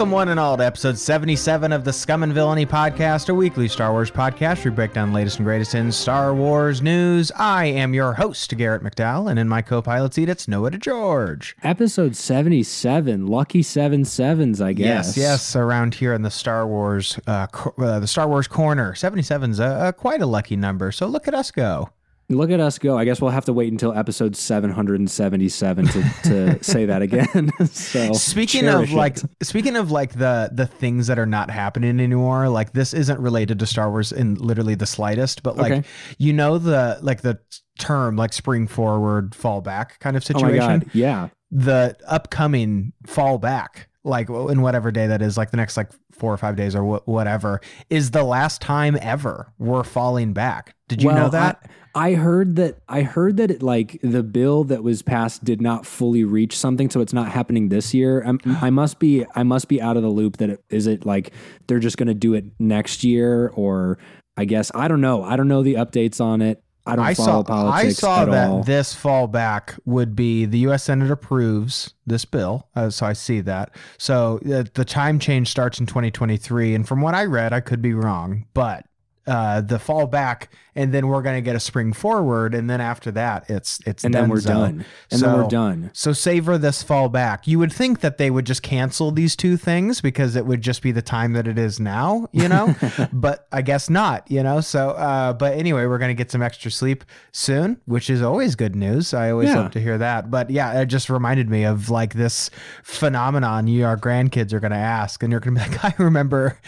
Welcome, one and all, to episode 77 of the Scum and Villainy podcast, a weekly Star Wars podcast we break down the latest and greatest in Star Wars news. I am your host, Garrett McDowell, and in my co pilot seat, it's Noah DeGeorge. Episode 77, lucky seven sevens, I guess. Yes, yes, around here in the Star Wars, uh, co- uh, the Star Wars corner, 77's a, a quite a lucky number. So look at us go. Look at us go. I guess we'll have to wait until episode 777 to, to say that again. so Speaking of like, it. speaking of like the the things that are not happening anymore, like this isn't related to Star Wars in literally the slightest, but like Okay. you know the like the term like spring forward, fall back kind of Oh my situation. God. Yeah. the upcoming fall back, like in whatever day that is, like the next like four or five days or wh- whatever, is the last time ever we're falling back. Did you well, know that? I, I heard that I heard that it, like the bill that was passed did not fully reach something, so it's not happening this year. I'm, I must be I must be out of the loop. That it, is it like they're just going to do it next year, or I guess I don't know. I don't know the updates on it. I don't I follow saw politics I saw at that all. this fallback would be the U.S. Senate approves this bill, uh, so I see that. So uh, the time change starts in 2023, and from what I read, I could be wrong, but uh, the fall back, and then we're going to get a spring forward, and then after that, it's it's and then we're done. And then we're done. So savor this fall back. You would think that they would just cancel these two things because it would just be the time that it is now, you know? but I guess not, you know? So, uh, but anyway, we're going to get some extra sleep soon, which is always good news. I always Yeah. love to hear that. But yeah, it just reminded me of like this phenomenon you, our grandkids are going to ask, and you're going to be like, I remember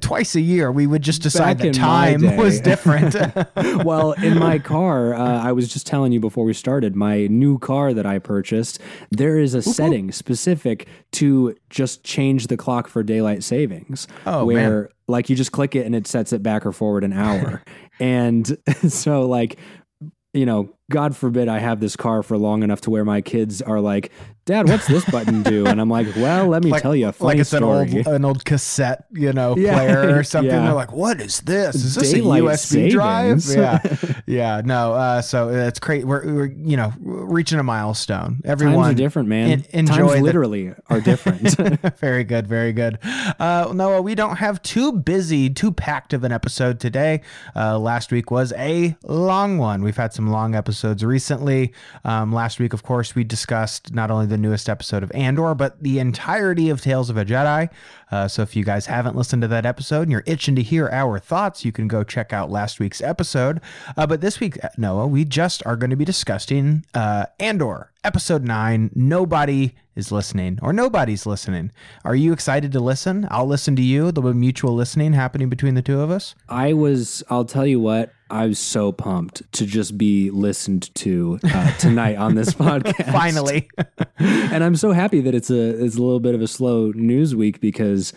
twice a year we would just decide Back that time was different. well, in my car, uh, I was just telling you before we started, my new car that I purchased, there is a setting specific to just change the clock for daylight savings. Oh, where like you just click it and it sets it back or forward an hour. and so like you know, God forbid I have this car for long enough to where my kids are like, Dad, what's this button do? And I'm like, Well, let me tell you a funny like it's story. an old an old cassette, you know, Yeah, player or something. yeah. They're like, "What is this? Is this Daylight a USB drive?" Yeah, yeah. No, uh, so it's great. We're, we're you know reaching a milestone. Everyone Times are different, man. en- enjoy Times the- literally are different. very good, very good. Uh, Noah, we don't have too busy, too packed of an episode today. Uh, last week was a long one. We've had some long episodes recently. Um, last week, of course, we discussed not only the newest episode of Andor, but the entirety of Tales of a Jedi. Uh, so if you guys haven't listened to that episode and you're itching to hear our thoughts, you can go check out last week's episode. Uh, but this week, Noah, we just are going to be discussing uh, Andor, episode nine. Nobody is listening, or nobody's listening. Are you excited to listen? I'll listen to you. There'll be mutual listening happening between the two of us. I was, I'll tell you what, I was so pumped to just be listened to uh, tonight on this podcast. Finally. and I'm so happy that it's a it's a little bit of a slow news week because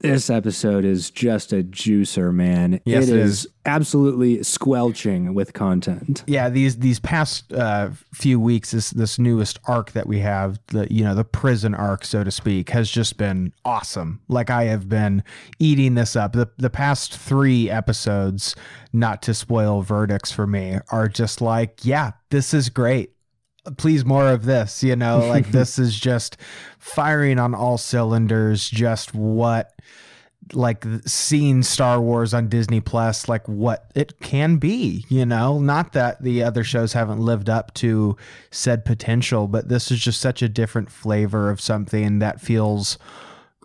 this episode is just a juicer, man. Yes, it is absolutely squelching with content. yeah these these past uh, few weeks this this newest arc that we have the you know the prison arc so to speak has just been awesome like i have been eating this up the the past 3 episodes not to spoil verdicts for me are just like yeah this is great please more of this you know like this is just firing on all cylinders just what like seeing Star Wars on Disney Plus, like what it can be, you know, not that the other shows haven't lived up to said potential, but this is just such a different flavor of something that feels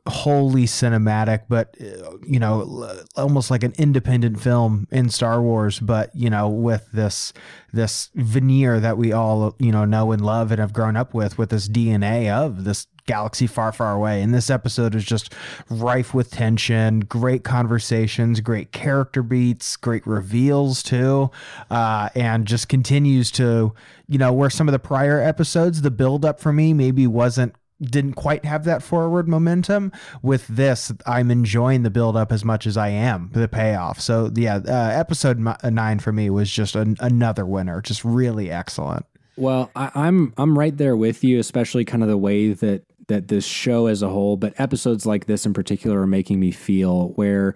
wholly cinematic, but uh, you know, almost like an independent film in Star Wars, but you know, with this this veneer that we all you know know and love and have grown up with, with this DNA of this galaxy far, far away. And this episode is just rife with tension, great conversations, great character beats, great reveals too, uh, and just continues to, you know, where some of the prior episodes, the build up for me maybe wasn't didn't quite have that forward momentum. With this i'm enjoying the build up as much as i am the payoff. So yeah uh, episode uh, nine for me was just an, another winner just really excellent. Well, I, I'm I'm right there with you, especially kind of the way that that this show as a whole, but episodes like this in particular are making me feel where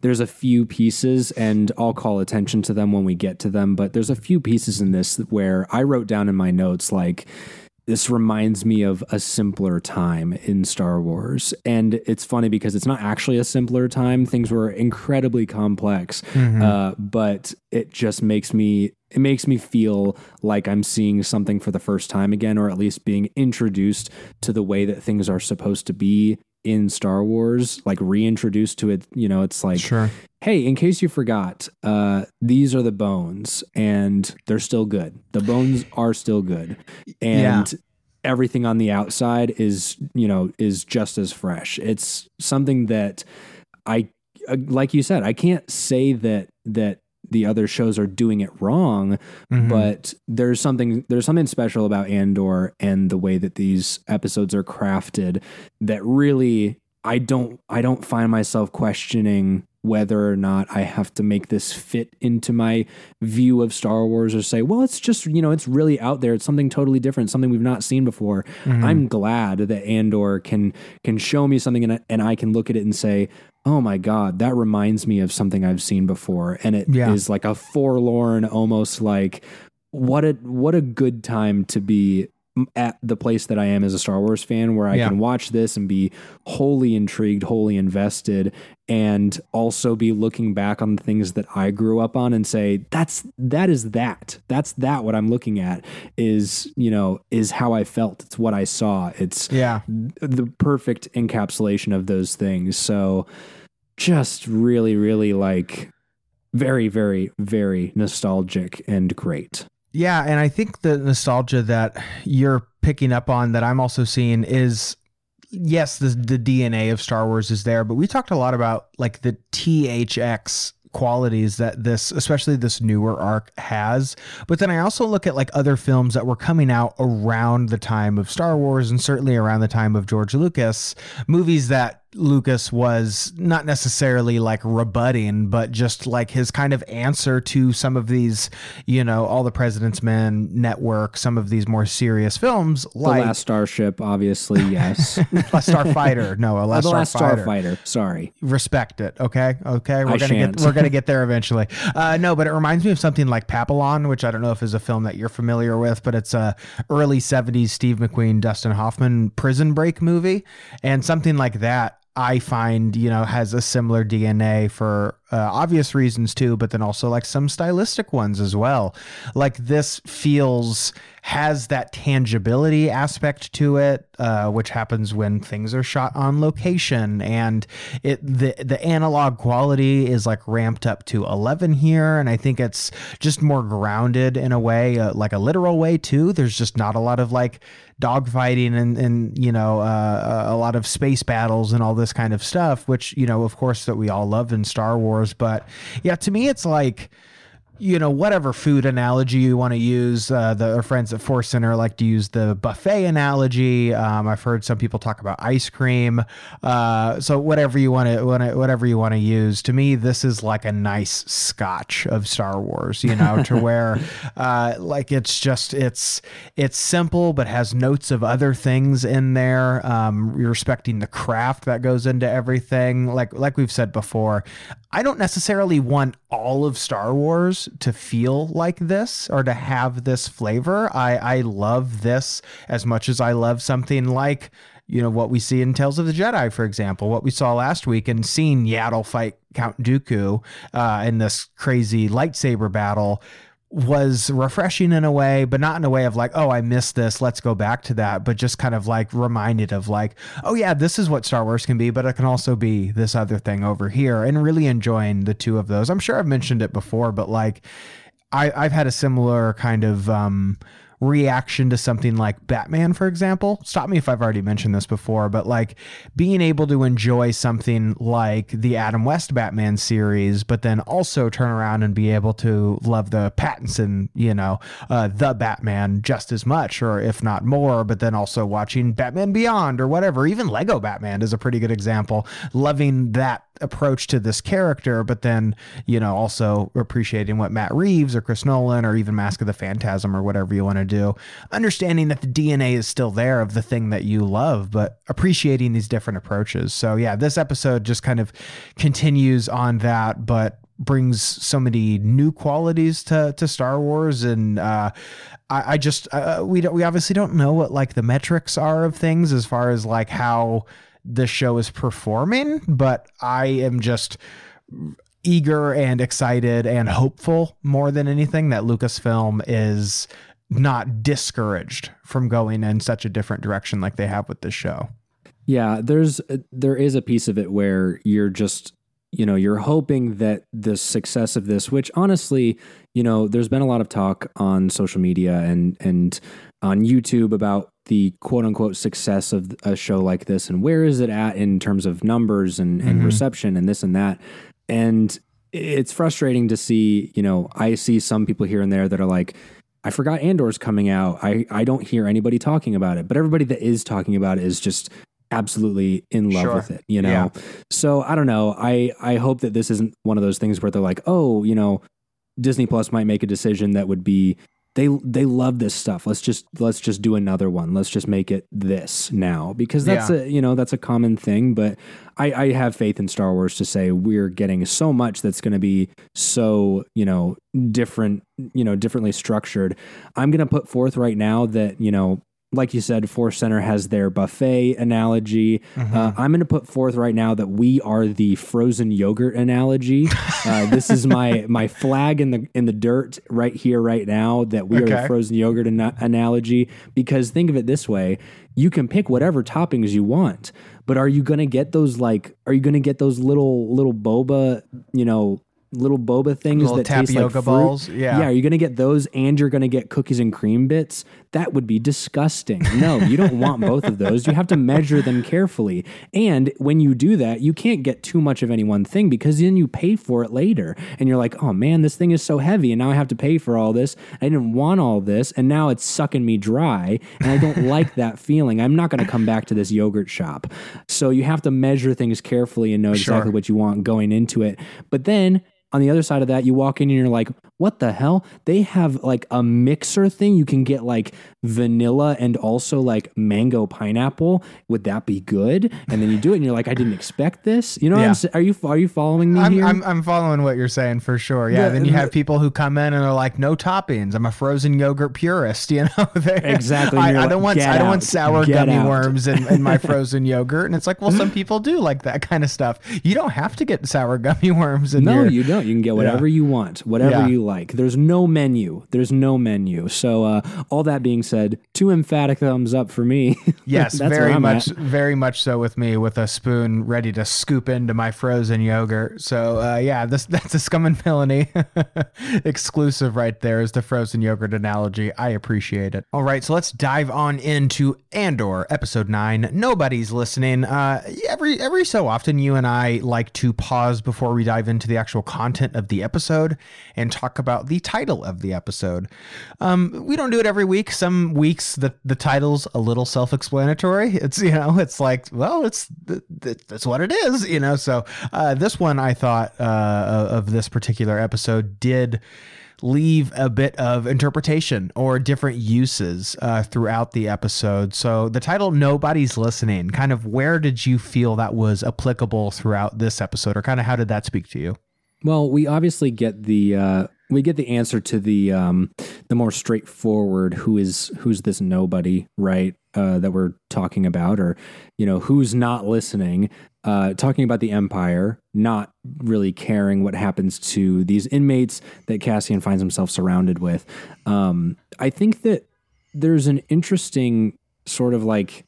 there's a few pieces and I'll call attention to them when we get to them, but there's a few pieces in this where I wrote down in my notes like this reminds me of a simpler time in Star Wars. And it's funny because it's not actually a simpler time. Things were incredibly complex, Mm-hmm. uh, but it just makes me. It makes me feel like I'm seeing something for the first time again, or at least being introduced to the way that things are supposed to be in Star Wars, like reintroduced to it. You know, it's like, Sure. hey, in case you forgot, uh, these are the bones, and they're still good. The bones are still good, and everything on the outside is, you know, is just as fresh. It's something that I, uh, like you said, I can't say that that the other shows are doing it wrong, Mhm. but there's something there's something special about Andor and the way that these episodes are crafted that really I don't I don't find myself questioning whether or not I have to make this fit into my view of Star Wars or say, well, it's just, you know, it's really out there. It's something totally different, something we've not seen before. Mhm. I'm glad that Andor can can show me something and, I- and I can look at it and say, "Oh my god, that reminds me of something I've seen before." And it is Yeah. like a forlorn almost like what a what a good time to be at the place that I am as a Star Wars fan where I Yeah. can watch this and be wholly intrigued, wholly invested and also be looking back on the things that I grew up on and say that's that is that. That's that what I'm looking at is, you know, is how I felt. It's what I saw. It's Yeah. the perfect encapsulation of those things. So just really, really like very, very, very nostalgic and great. Yeah, and I think the nostalgia that you're picking up on that I'm also seeing is yes, the the DNA of Star Wars is there, but we talked a lot about like the THX qualities that this especially this newer arc has. But then i also look at like other films that were coming out around the time of star wars and certainly around the time of george lucas movies that lucas was not necessarily like rebutting but just like his kind of answer to some of these you know all the president's men network some of these more serious films The like Last Starship, obviously, yes. last starfighter no a Oh, last, the Last starfighter Starfighter. Sorry. respect it okay okay we're I gonna shan't. get we're gonna get there eventually uh no but it reminds me of something like papillon which i don't know if is a film that you're familiar with but it's a early 70s steve mcqueen dustin hoffman prison break movie and something like that I find, you know, has a similar DNA for uh, obvious reasons too, but then also like some stylistic ones as well. Like this feels has that tangibility aspect to it, uh, which happens when things are shot on location, and it the the analog quality is like ramped up to eleven here, and I think it's just more grounded in a way, uh, like a literal way too. There's just not a lot of like dogfighting and and you know uh, a lot of space battles and all this kind of stuff, which you know of course that we all love in Star Wars. But yeah, to me it's like you know whatever food analogy you want to use. Uh, the our friends at Force Center like to use the buffet analogy. Um, I've heard some people talk about ice cream. Uh, so whatever you want to whatever you want to use. To me, this is like a nice scotch of Star Wars. You know, to where uh, like it's just it's it's simple but has notes of other things in there. Um, respecting the craft that goes into everything. Like like we've said before, I don't necessarily want all of Star Wars to feel like this or to have this flavor. I I love this as much as I love something like you know what we see in Tales of the Jedi, for example, what we saw last week and seeing Yaddle fight Count Dooku uh, in this crazy lightsaber battle was refreshing in a way, but not in a way of like, oh, I missed this. Let's go back to that. But just kind of like reminded of like, oh yeah, this is what Star Wars can be, but it can also be this other thing over here. And really enjoying the two of those. I'm sure I've mentioned it before, but like, I, I've had a similar kind of um, reaction to something like Batman, for example. Stop me if I've already mentioned this before, but like being able to enjoy something like the Adam West Batman series, but then also turn around and be able to love the Pattinson, you know, uh, the Batman just as much, or if not more, but then also watching Batman Beyond or whatever. Even Lego Batman is a pretty good example. Loving that approach to this character, but then, you know, also appreciating what Matt Reeves or Chris Nolan or even Mask of the Phantasm or whatever you want to do. Understanding that the DNA is still there of the thing that you love, but appreciating these different approaches. So, yeah, this episode just kind of continues on that, but brings so many new qualities to to Star Wars, and uh, I, I, just uh, we don't we obviously don't know what like the metrics are of things as far as like how the show is performing, but I am just eager and excited and hopeful more than anything that Lucasfilm is not discouraged from going in such a different direction like they have with this show. Yeah, there's there is a piece of it where you're just you know you're hoping that the success of this which honestly you know there's been a lot of talk on social media and and on YouTube about the quote unquote success of a show like this and where is it at in terms of numbers and, and mm-hmm. reception and this and that and it's frustrating to see you know I see some people here and there that are like I forgot Andor's coming out. I, I don't hear anybody talking about it, but everybody that is talking about it is just absolutely in love sure. with it, you know? Yeah. So I don't know. I, I hope that this isn't one of those things where they're like, oh, you know, Disney Plus might make a decision that would be they they love this stuff. Let's just let's just do another one. Let's just make it this now because that's yeah. a you know that's a common thing. But I, I have faith in Star Wars to say we're getting so much that's going to be so you know different you know differently structured. I'm going to put forth right now that you know like you said, Force Center has their buffet analogy. Mm-hmm. Uh, I'm going to put forth right now that we are the frozen yogurt analogy. Uh, this is my my flag in the in the dirt right here, right now. That we okay. are the frozen yogurt an- analogy. Because think of it this way: you can pick whatever toppings you want, but are you going to get those like? Are you going to get those little little boba? You know, little boba things little that taste like fruit. balls. Yeah. Yeah. You're going to get those and you're going to get cookies and cream bits. That would be disgusting. No, you don't want both of those. You have to measure them carefully. And when you do that, you can't get too much of any one thing because then you pay for it later. And you're like, oh man, this thing is so heavy. And now I have to pay for all this. I didn't want all this. And now it's sucking me dry. And I don't like that feeling. I'm not going to come back to this yogurt shop. So you have to measure things carefully and know exactly sure. what you want going into it. But then on the other side of that, you walk in and you're like, what the hell? They have like a mixer thing. You can get like vanilla and also like mango pineapple. Would that be good? And then you do it and you're like, I didn't expect this. You know yeah. Are you are you following me I'm, here? I'm, I'm following what you're saying for sure. Yeah. The, then you have people who come in and are like, no toppings. I'm a frozen yogurt purist. You know, exactly. I, I, don't want I don't out. want sour get gummy out. worms in, in my frozen yogurt. And it's like, well, some people do like that kind of stuff. You don't have to get sour gummy worms in No, your, you don't. You can get whatever yeah. you want, whatever yeah. you like. There's no menu. There's no menu. So uh, all that being said, two emphatic thumbs up for me. yes, very much, at. very much so with me, with a spoon ready to scoop into my frozen yogurt. So uh, yeah, this that's a scum and villainy exclusive right there. Is the frozen yogurt analogy? I appreciate it. All right, so let's dive on into Andor episode nine. Nobody's listening. Uh, every every so often, you and I like to pause before we dive into the actual content of the episode and talk about the title of the episode. Um, we don't do it every week. Some weeks the the title's a little self-explanatory. It's you know it's like well it's that's what it is you know. So uh, this one I thought uh, of this particular episode did leave a bit of interpretation or different uses uh, throughout the episode. So the title "Nobody's Listening," kind of where did you feel that was applicable throughout this episode, or kind of how did that speak to you? Well, we obviously get the uh, we get the answer to the um, the more straightforward who is who's this nobody, right? Uh, that we're talking about, or you know, who's not listening. Uh, talking about the Empire, not really caring what happens to these inmates that Cassian finds himself surrounded with. Um, I think that there's an interesting sort of like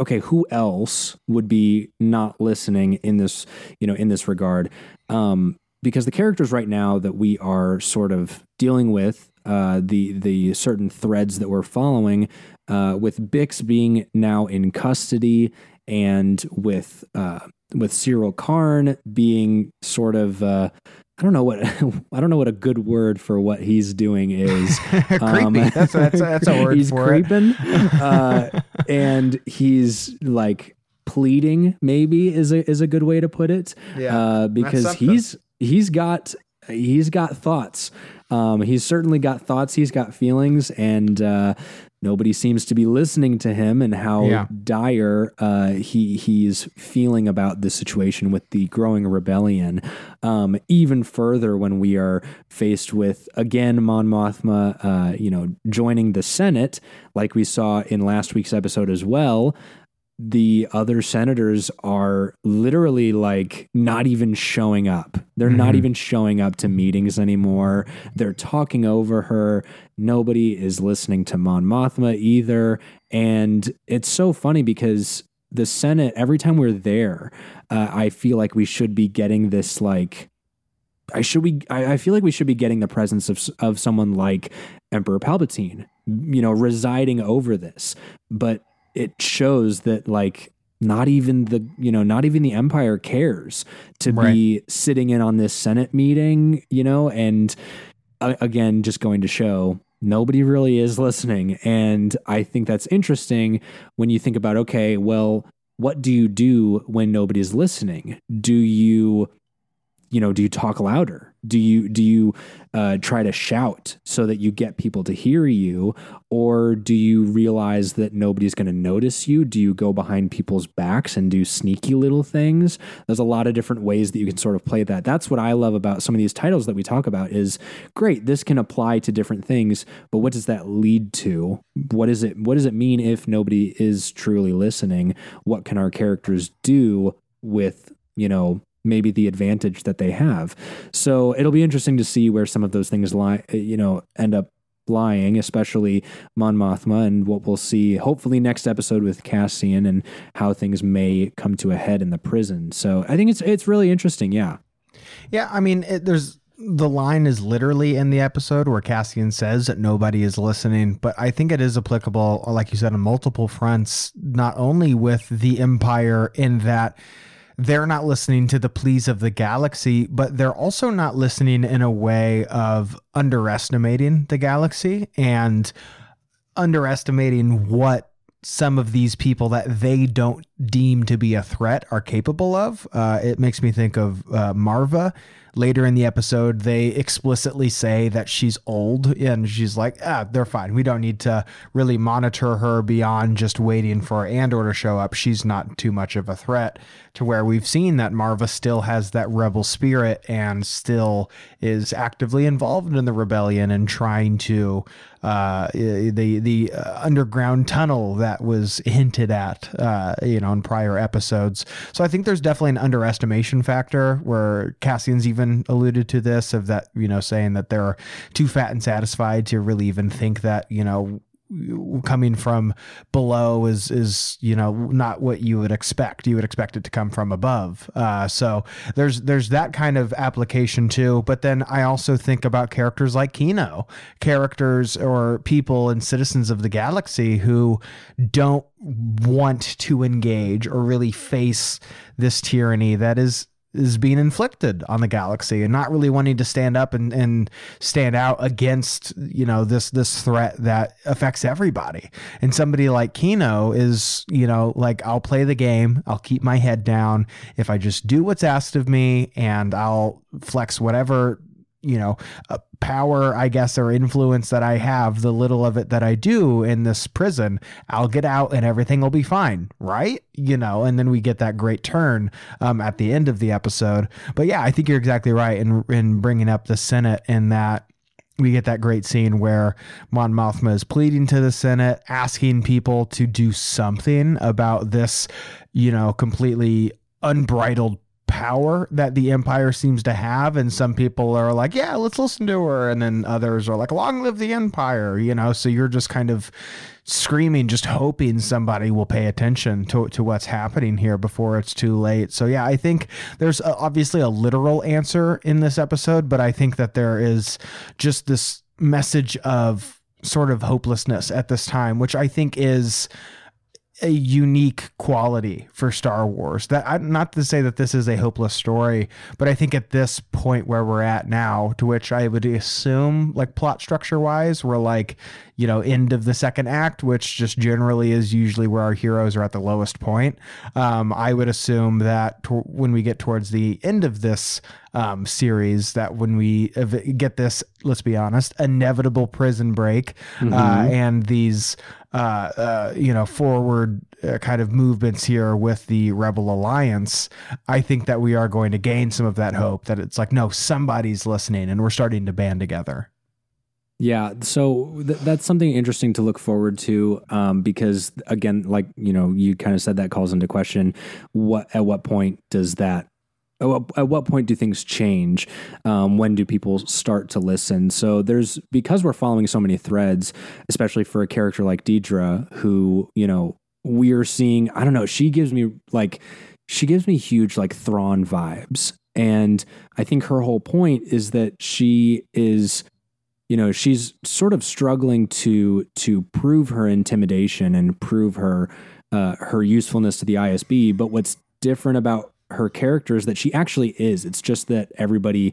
okay, who else would be not listening in this, you know, in this regard? Um, because the characters right now that we are sort of dealing with, uh, the the certain threads that we're following, uh, with Bix being now in custody, and with uh, with Syril Karn being sort of uh, I don't know what I don't know what a good word for what he's doing is. Creepy. Um, that's, that's, that's a word he's creeping, uh, and he's like pleading. Maybe is a is a good way to put it. Yeah, uh, because he's he's got he's got thoughts. Um, he's certainly got thoughts. He's got feelings, and uh, nobody seems to be listening to him and how Yeah. dire uh, he he's feeling about the situation with the growing rebellion. Um, even further, when we are faced with again Mon Mothma, uh, you know, joining the Senate, like we saw in last week's episode as well. The other senators are literally like not even showing up. They're not Mhm. even showing up to meetings anymore. They're talking over her. Nobody is listening to Mon Mothma either. And it's so funny because the Senate, every time we're there, uh, I feel like we should be getting this like. I should we. I, I feel like we should be getting the presence of of someone like Emperor Palpatine, you know, residing over this. But it shows that like not even the you know not even the Empire cares to be sitting in on this Senate meeting, you know, and uh, again, just going to show nobody really is listening. And I think that's interesting when you think about, okay, well, what do you do when nobody's listening? Do you, you know, do you talk louder? Do you do you uh, try to shout so that you get people to hear you, or do you realize that nobody's going to notice you? Do you go behind people's backs and do sneaky little things? There's a lot of different ways that you can sort of play that. That's what I love about some of these titles that we talk about is great. This can apply to different things, but what does that lead to? What is it? What does it mean if nobody is truly listening? What can our characters do with you know maybe the advantage that they have? So it'll be interesting to see where some of those things lie. You know, end up lying, especially Mon Mothma, and what we'll see hopefully next episode with Cassian and how things may come to a head in the prison. So I think it's it's really interesting. Yeah. Yeah, I mean, it, there's the line is literally in the episode where Cassian says that nobody is listening, but I think it is applicable, like you said, on multiple fronts, not only with the Empire in that they're not listening to the pleas of the galaxy, but they're also not listening in a way of underestimating the galaxy and underestimating what some of these people that they don't deem to be a threat are capable of. Uh, it makes me think of uh, Marva. Later in the episode, they explicitly say that she's old and she's like, ah, they're fine. We don't need to really monitor her beyond just waiting for Andor to show up. She's not too much of a threat to where we've seen that Marva still has that rebel spirit and still is actively involved in the rebellion and trying to uh, the the uh, underground tunnel that was hinted at, uh, you know, in prior episodes. So I think there's definitely an underestimation factor where Cassian's even alluded to this of that, you know, saying that they're too fat and satisfied to really even think that, you know, coming from below is is you know not what you would expect. You would expect it to come from above. Uh, so there's there's that kind of application too. But then i also think about characters like kino characters or people and citizens of the galaxy who don't want to engage or really face this tyranny that is is being inflicted on the galaxy and not really wanting to stand up and, and stand out against you know this this threat that affects everybody. And somebody like Kino is you know like I'll play the game I'll keep my head down. If I just do what's asked of me and I'll flex whatever you know uh, power i guess or influence that i have the little of it that i do in this prison i'll get out and everything will be fine right? You know and then we get that great turn um, at the end of the episode. But yeah i think you're exactly right in in bringing up the senate in that we get that great scene where Mon Mothma is pleading to the Senate, asking people to do something about this, you know, completely unbridled power that the empire seems to have and some people are like yeah let's listen to her and then others are like long live the empire you know? So you're just kind of screaming just hoping somebody will pay attention to, to what's happening here before it's too late. So yeah i think there's a, obviously a literal answer in this episode but i think that there is just this message of sort of hopelessness at this time which i think is a unique quality for Star Wars. That I, not to say that this is a hopeless story, but I think at this point where we're at now, to which I would assume, like plot structure wise, we're like, you know, end of the second act, which just generally is usually where our heroes are at the lowest point. Um, I would assume that to, when we get towards the end of this um, series that when we ev- get this, let's be honest, inevitable prison break uh, and these, uh, uh, you know, forward uh, kind of movements here with the Rebel Alliance, I think that we are going to gain some of that hope that it's like, no, somebody's listening and we're starting to band together. Yeah, so th- that's something interesting to look forward to um, because again, like you know, you kind of said that calls into question what at what point does that at what, point do things change? Um, when do people start to listen? So there's because we're following so many threads, especially for a character like Deidre, who you know we're seeing. I don't know. She gives me like she gives me huge like Thrawn vibes, and I think her whole point is that she is you know she's sort of struggling to to prove her intimidation and prove her uh, her usefulness to the ISB. But what's different about her character is that she actually is. It's just that everybody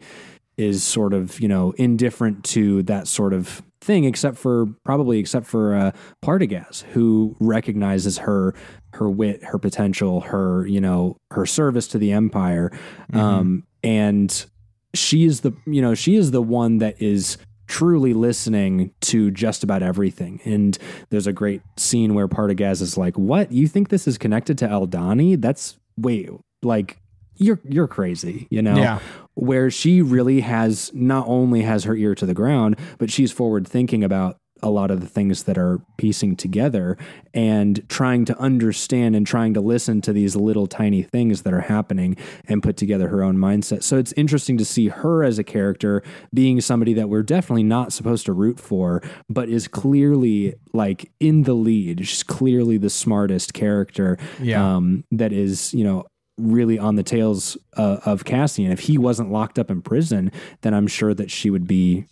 is sort of you know indifferent to that sort of thing, except for probably except for uh, Partagaz, who recognizes her her wit, her potential, her you know her service to the Empire, um, and she is the you know she is the one that is truly listening to just about everything. And there's a great scene where Partagaz is like, "What? You think this is connected to Aldhani? That's wait, like you're you're crazy, you know?" Yeah. Where she really has not only has her ear to the ground, but she's forward thinking about a lot of the things that are piecing together and trying to understand and trying to listen to these little tiny things that are happening and put together her own mindset. So it's interesting to see her as a character being somebody that we're definitely not supposed to root for, but is clearly like in the lead. She's clearly the smartest character Yeah. um, that is, you know, really on the tails uh, of Cassian. If he wasn't locked up in prison, then I'm sure that she would be,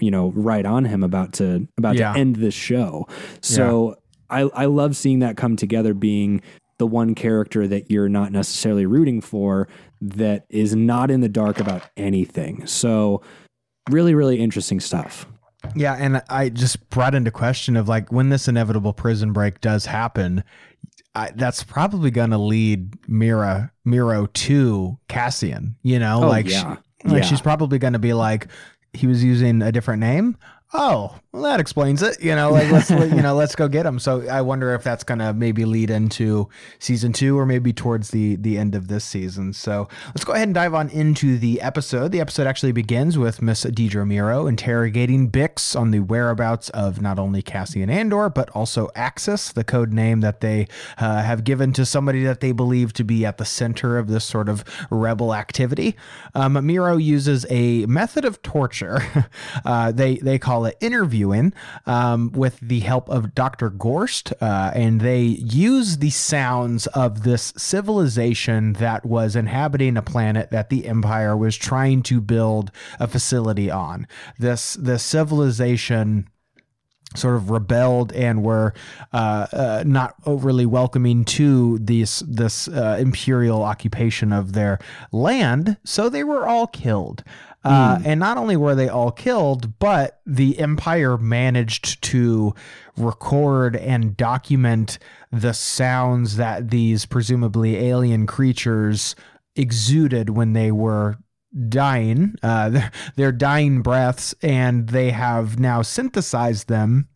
you know, right on him about to about Yeah. to end this show. So I I love seeing that come together, being the one character that you're not necessarily rooting for that is not in the dark about anything. So really, really interesting stuff. Yeah, and I just brought into question of like when this inevitable prison break does happen, I, that's probably going to lead Mira Meero to Cassian. You know, Oh, like, yeah. she, like Yeah. she's probably going to be like, he was using a different name. Oh, well, that explains it. You know, like let's you know let's go get him. So I wonder if that's to maybe lead into season two or maybe towards the the end of this season. So let's go ahead and dive on into the episode. The episode actually begins with Miss Deidre Meero interrogating Bix on the whereabouts of not only Cassian Andor but also Axis, the code name that they uh, have given to somebody that they believe to be at the center of this sort of rebel activity. Um, Meero uses a method of torture. uh, they they call interviewing um, with the help of Dr. Gorst, uh, and they use the sounds of this civilization that was inhabiting a planet that the Empire was trying to build a facility on. This this civilization sort of rebelled and were uh, uh, not overly welcoming to this this uh, imperial occupation of their land, so they were all killed. Uh, and not only were they all killed, but the empire managed to record and document the sounds that these presumably alien creatures exuded when they were dying, uh, their, their dying breaths, and they have now synthesized them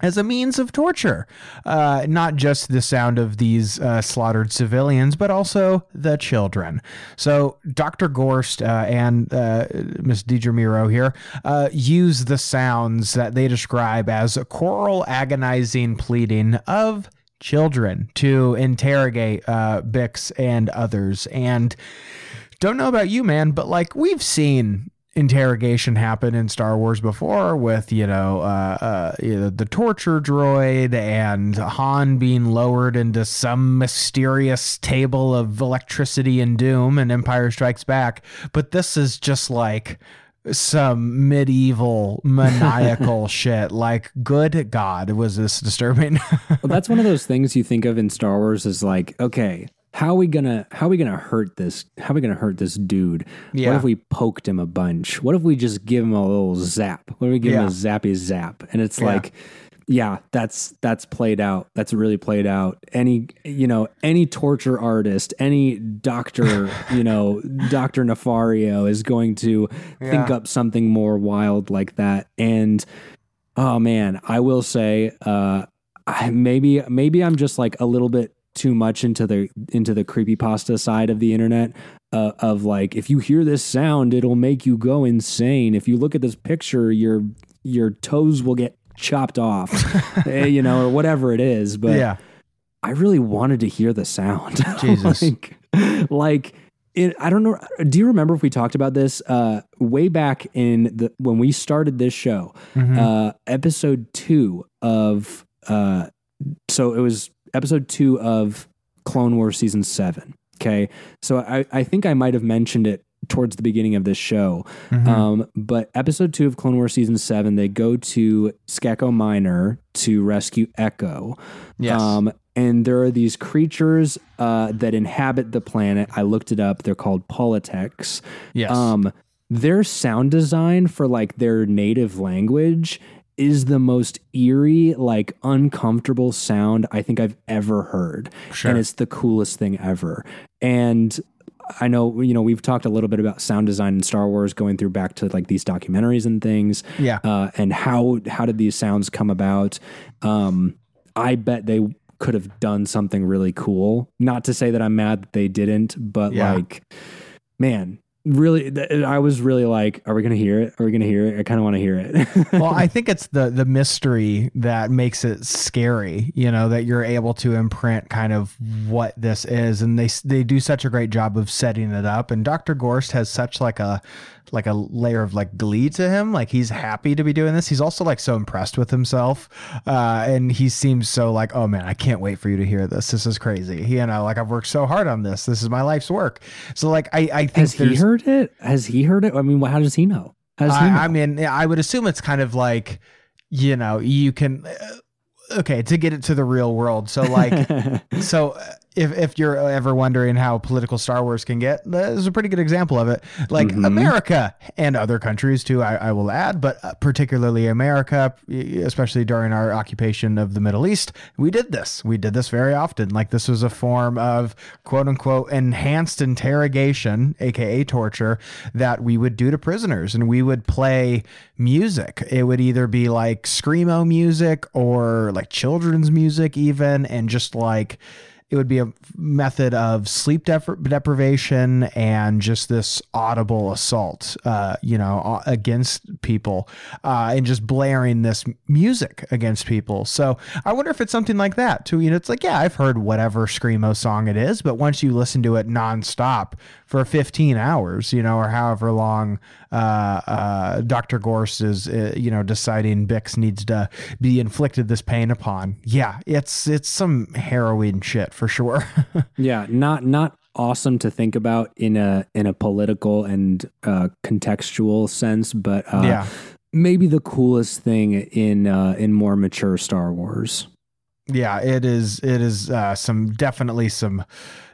as a means of torture. Uh, not just the sound of these uh, slaughtered civilians, but also the children. So Dr. Gorst uh, and uh, Miss Deidre Meero here uh, use the sounds that they describe as a choral agonizing pleading of children to interrogate uh, Bix and others. And don't know about you, man, but like we've seen interrogation happened in Star Wars before with, you know, uh, uh, you know, the torture droid and Han being lowered into some mysterious table of electricity and doom and Empire Strikes Back. But this is just like some medieval maniacal shit. Like, good God, was this disturbing? Well, that's one of those things you think of in Star Wars is like, okay, how are we gonna how are we gonna hurt this how are we gonna hurt this dude? Yeah. What if we poked him a bunch? What if we just give him a little zap? What if we give him a zappy zap? And it's Yeah. like yeah, that's that's played out. That's really played out. Any you know any torture artist, any doctor, you know, Doctor Nefario is going to yeah. think up something more wild like that. And oh man, I will say, uh, I, maybe maybe I'm just like a little bit too much into the into the creepy pasta side of the internet uh, of like if you hear this sound it'll make you go insane if you look at this picture your your toes will get chopped off, eh, you know, or whatever it is. But yeah. I really wanted to hear the sound. Jesus. like, like it, I don't know. Do you remember if we talked about this uh, way back in the when we started this show, mm-hmm. uh, episode two of uh, so it was episode two of Clone Wars season seven. Okay, so I I think I might have mentioned it towards the beginning of this show. Mm-hmm. Um, but episode two of Clone Wars season seven, they go to Skako Minor to rescue Echo. Yes. Um, and there are these creatures uh, that inhabit the planet. I looked it up. They're called Poletecs. Yes. Um, their sound design for like their native language is the most eerie, like uncomfortable sound I think I've ever heard. Sure. And it's the coolest thing ever. And I know you know we've talked a little bit about sound design in Star Wars, going through back to like these documentaries and things. Yeah, uh, and how how did these sounds come about? Um, I bet they could have done something really cool. Not to say that I'm mad that they didn't, but yeah. like, man, really i was really like are we gonna hear it? Are we gonna hear it? I kind of want to hear it. Well i think it's the the mystery that makes it scary you know that you're able to imprint kind of what this is and they they do such a great job of setting it up and dr gorst has such like a like a layer of like glee to him. Like he's happy to be doing this. He's also like so impressed with himself. Uh, and he seems so like, oh man, I can't wait for you to hear this. This is crazy. You know, like I've worked so hard on this. This is my life's work. So like I, I think has he heard it? Has he heard it? I mean, how does he know? How does I, he know? I mean, I would assume it's kind of like, you know, you can. Uh, okay, to get it to the real world. So like, so uh, if if you're ever wondering how political Star Wars can get, this is a pretty good example of it. Like mm-hmm. America and other countries too, I, I will add, but uh, particularly America, especially during our occupation of the Middle East, we did this. We did this very often. Like this was a form of quote unquote enhanced interrogation, aka torture, that we would do to prisoners, and we would play music. It would either be like screamo music or like children's music, even, and just like it would be a method of sleep dep- deprivation and just this audible assault, uh, you know, against people, uh, and just blaring this music against people. So I wonder if it's something like that too. You know, it's like, yeah, I've heard whatever screamo song it is, but once you listen to it nonstop for 15 hours, you know, or however long uh, uh, Dr. Gorst is, uh, you know, deciding Bix needs to be inflicted this pain upon. Yeah, it's it's some harrowing shit for sure. yeah, not not awesome to think about in a in a political and uh, contextual sense, but uh, yeah. maybe the coolest thing in uh, in more mature Star Wars. Yeah, it is. It is uh, some definitely some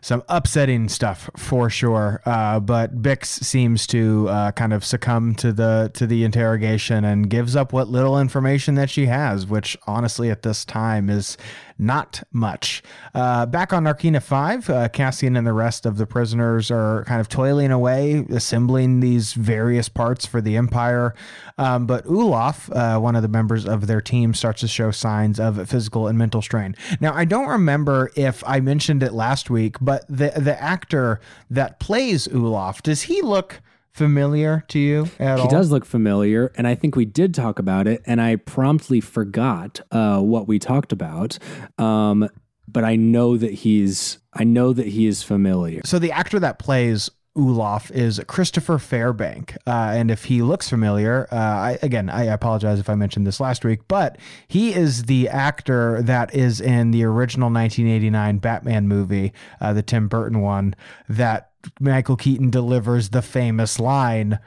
some upsetting stuff for sure. Uh, but Bix seems to uh, kind of succumb to the to the interrogation and gives up what little information that she has, which honestly at this time is not much. Uh, back on Narkina 5, uh, Cassian and the rest of the prisoners are kind of toiling away, assembling these various parts for the Empire. Um, but Ulaf, uh, one of the members of their team, starts to show signs of physical and mental strain. Now, I don't remember if I mentioned it last week, but the the actor that plays Ulaf, does he look familiar to you at he all? He does look familiar, and I think we did talk about it, and I promptly forgot uh, what we talked about. Um, but I know that he's I know that he is familiar. So the actor that plays Ulaf is Christopher Fairbank. Uh, and if he looks familiar, uh, I, again, I apologize if I mentioned this last week, but he is the actor that is in the original 1989 Batman movie, uh, the Tim Burton one, that Michael Keaton delivers the famous line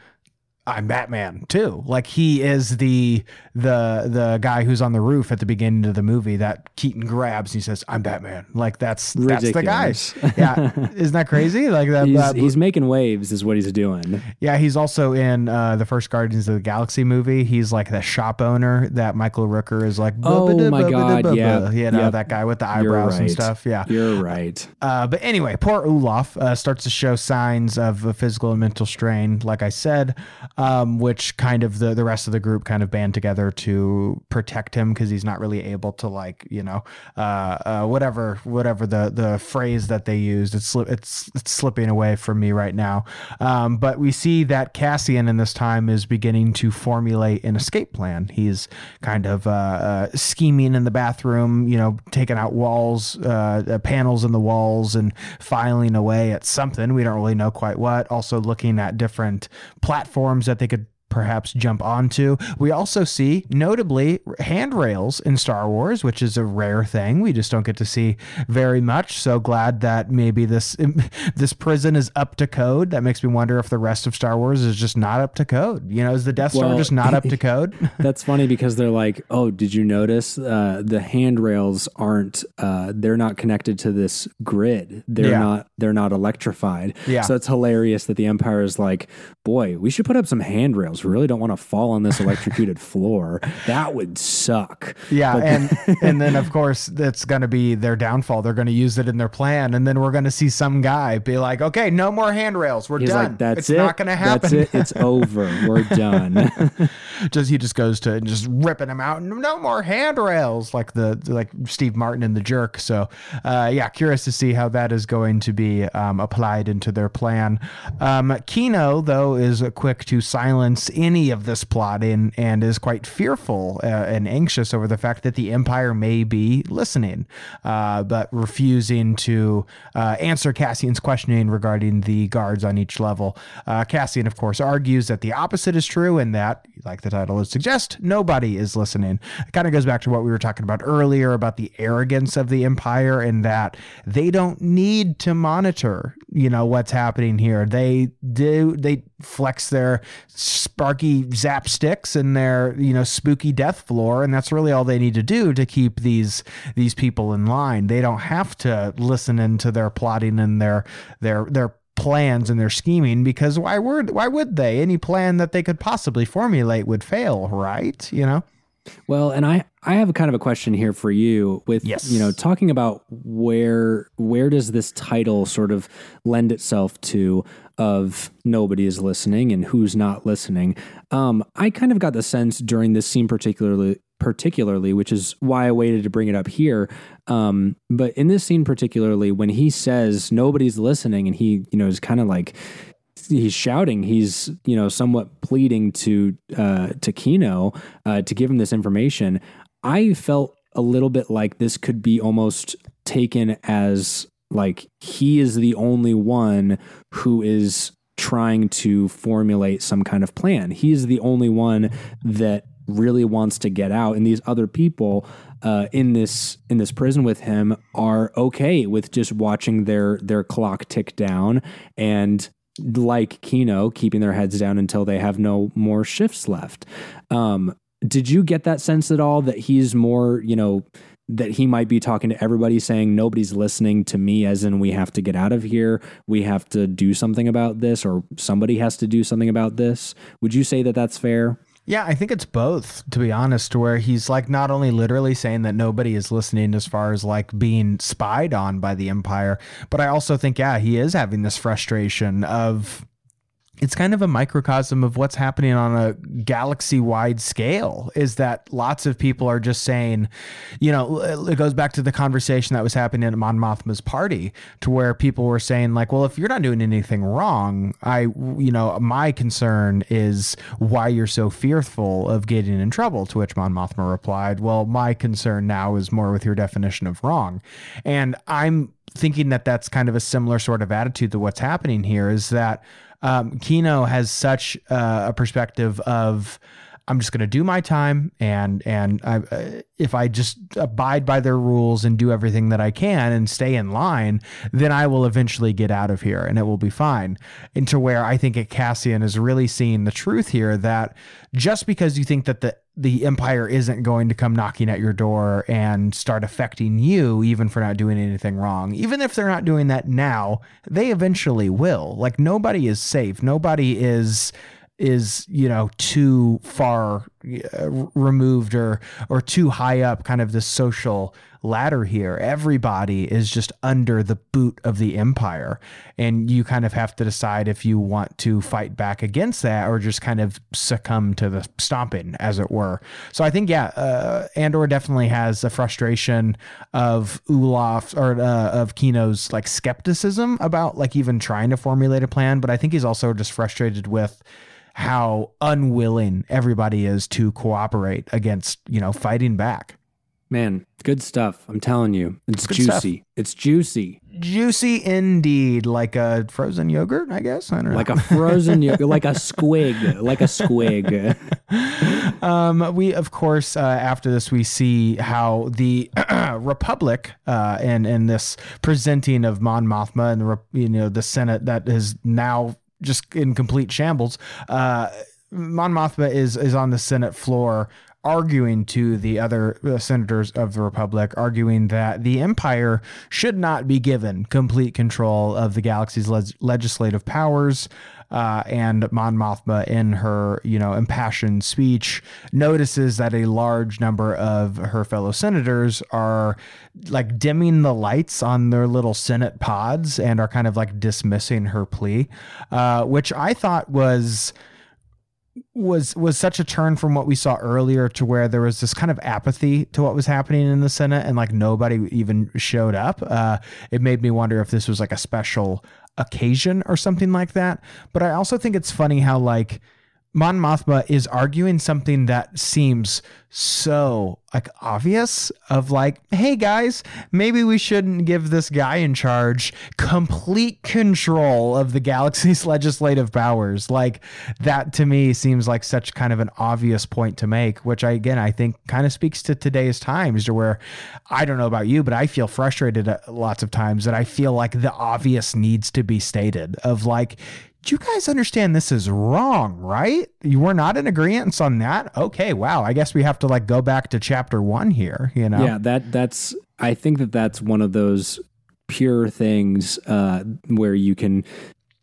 I'm Batman too. Like he is the the the guy who's on the roof at the beginning of the movie that Keaton grabs and he says, "I'm Batman." Like that's that's the guy. Yeah, isn't that crazy? Like that. He's, that- he's making waves, is what he's doing. yeah, he's also in uh, the first Guardians of the Galaxy movie. He's like the shop owner that Michael Rooker is like. Oh my God, ba-ba." yeah, you know that guy with the eyebrows and stuff. Yeah, You're right. uh, but anyway, poor Olaf uh, starts to show signs of a physical and mental strain, like I said, um, which kind of the, the rest of the group kind of band together to protect him because he's not really able to like you know uh, uh, whatever whatever the the phrase that they used it's it's it's slipping away from me right now. Um, but we see that Cassian in this time is beginning to formulate an escape plan. He's kind of uh, uh, scheming in the bathroom, you know, taking out walls, uh, uh, panels in the walls, and filing away at something. We don't really know quite what. Also, looking at different platforms that they could perhaps jump onto. We also see, notably, handrails in Star Wars, which is a rare thing. We just don't get to see very much. So glad that maybe this this prison is up to code. That makes me wonder if the rest of Star Wars is just not up to code. You know, is the Death Star just not up to code? That's funny because they're like, oh, did you notice uh, the handrails aren't? Uh, they're not connected to this grid. They're Yeah. not. They're not electrified. Yeah. So it's hilarious that the Empire is like, boy, we should put up some handrails. Really don't want to fall on this electrocuted floor. That would suck. Yeah, But- and and then of course that's going to be their downfall. They're going to use it in their plan, and then we're going to see some guy be like, "Okay, no more handrails. We're He's done. like, that's it's it. not going to happen." That's it. It's over. We're done. just he just goes to and just ripping them out. No more handrails, like the like Steve Martin in the Jerk. So, uh, yeah, curious to see how that is going to be um, applied into their plan. Um, Kino though is quick to silence any of this plotting and is quite fearful uh, and anxious over the fact that the Empire may be listening, uh, but refusing to uh, answer Cassian's questioning regarding the guards on each level. Uh, Cassian, of course, argues that the opposite is true and that, like the title would suggest, nobody is listening. It kind of goes back to what we were talking about earlier about the arrogance of the Empire and that they don't need to monitor, you know, what's happening here. They do, they flex their sparky zap sticks and their, you know, spooky death floor. And that's really all they need to do to keep these, these people in line. They don't have to listen into their plotting and their, their, their plans and their scheming because why would why would they any plan that they could possibly formulate would fail right you know Well, and I I have a kind of a question here for you with Yes. you know talking about where where does this title sort of lend itself to of nobody is listening and who's not listening. Um I kind of got the sense during this scene particularly particularly which is why I waited to bring it up here um but in this scene particularly when he says nobody's listening and he you know is kind of like he's shouting he's you know somewhat pleading to uh to Kino uh to give him this information i felt a little bit like this could be almost taken as like he is the only one who is trying to formulate some kind of plan he is the only one that really wants to get out and these other people uh, in this in this prison with him are okay with just watching their their clock tick down and like Kino, keeping their heads down until they have no more shifts left. Um, did you get that sense at all that he's more, you know, that he might be talking to everybody saying nobody's listening to me, as in we have to get out of here, we have to do something about this, or somebody has to do something about this? Would you say that that's fair? yeah i think it's both to be honest where he's like not only literally saying that nobody is listening as far as like being spied on by the empire but i also think yeah he is having this frustration of it's kind of a microcosm of what's happening on a galaxy wide scale is that lots of people are just saying, you know, it goes back to the conversation that was happening at Mon Mothma's party to where people were saying like, well, if you're not doing anything wrong, I, you know, my concern is why you're so fearful of getting in trouble. To which Mon Mothma replied, well, my concern now is more with your definition of wrong. And I'm thinking that that's kind of a similar sort of attitude to what's happening here is that um, Kino has such uh, a perspective of I'm just going to do my time, and and I, uh, if I just abide by their rules and do everything that I can and stay in line, then I will eventually get out of here, and it will be fine. Into where I think Cassian is really seeing the truth here that just because you think that the the empire isn't going to come knocking at your door and start affecting you even for not doing anything wrong. Even if they're not doing that now they eventually will. Like nobody is safe. Nobody is is you know too far uh, removed or or too high up kind of the social ladder here. Everybody is just under the boot of the empire. And you kind of have to decide if you want to fight back against that or just kind of succumb to the stomping as it were. So i think yeah uh, andor definitely has a frustration of Olaf or uh, of Kino's like skepticism about like even trying to formulate a plan. But i think he's also just frustrated with how unwilling everybody is to cooperate against, you know, fighting back. Man, good stuff. I'm telling you. It's good juicy. Stuff. It's juicy. Juicy indeed. Like a frozen yogurt, I guess. I don't know. Like a frozen yogurt, like a squig. Like a squig. um, we, of course, uh, after this, we see how the Republic uh, and, and this presenting of Mon Mothma and the, you know, the Senate that is now just in complete shambles. Uh, Mon Mothma is is on the Senate floor arguing to the other uh, senators of the Republic, arguing that the Empire should not be given complete control of the galaxy's le- legislative powers. Uh, and Mon Mothma, in her you know impassioned speech, notices that a large number of her fellow senators are like dimming the lights on their little Senate pods and are kind of like dismissing her plea, uh, which I thought was was was such a turn from what we saw earlier to where there was this kind of apathy to what was happening in the Senate and like nobody even showed up. Uh, it made me wonder if this was like a special occasion or something like that. But I also think it's funny how like Mon Mothma is arguing something that seems so like obvious of like, hey guys, maybe we shouldn't give this guy in charge complete control of the galaxy's legislative powers. Like that to me seems like such kind of an obvious point to make, which I again I think kind of speaks to today's times to where I don't know about you, but I feel frustrated lots of times that I feel like the obvious needs to be stated of like you guys understand this is wrong, right? You were not in agreement on that. Okay, wow. I guess we have to like go back to chapter one here. You know? Yeah, that that's. I think that that's one of those pure things uh, where you can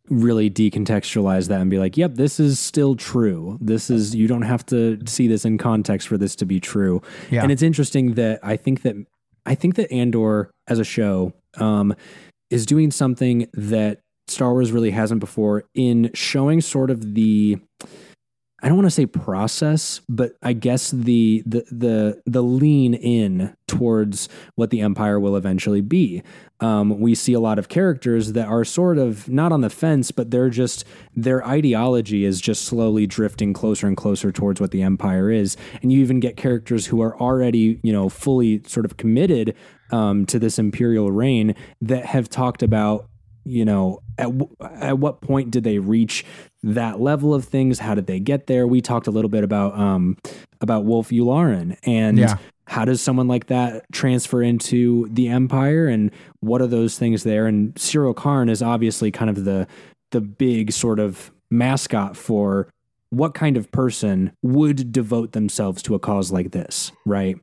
really decontextualize that and be like, "Yep, this is still true. This is you don't have to see this in context for this to be true." Yeah. And it's interesting that I think that I think that Andor as a show um, is doing something that Star Wars really hasn't before in showing sort of the I don't want to say process, but I guess the the the the lean in towards what the empire will eventually be. Um, we see a lot of characters that are sort of not on the fence, but they're just their ideology is just slowly drifting closer and closer towards what the empire is. And you even get characters who are already you know fully sort of committed um, to this imperial reign that have talked about you know at w- at what point did they reach that level of things? How did they get there? We talked a little bit about um about Wullf Yularen and yeah. how does someone like that transfer into the empire and what are those things there? And Syril Karn is obviously kind of the the big sort of mascot for what kind of person would devote themselves to a cause like this right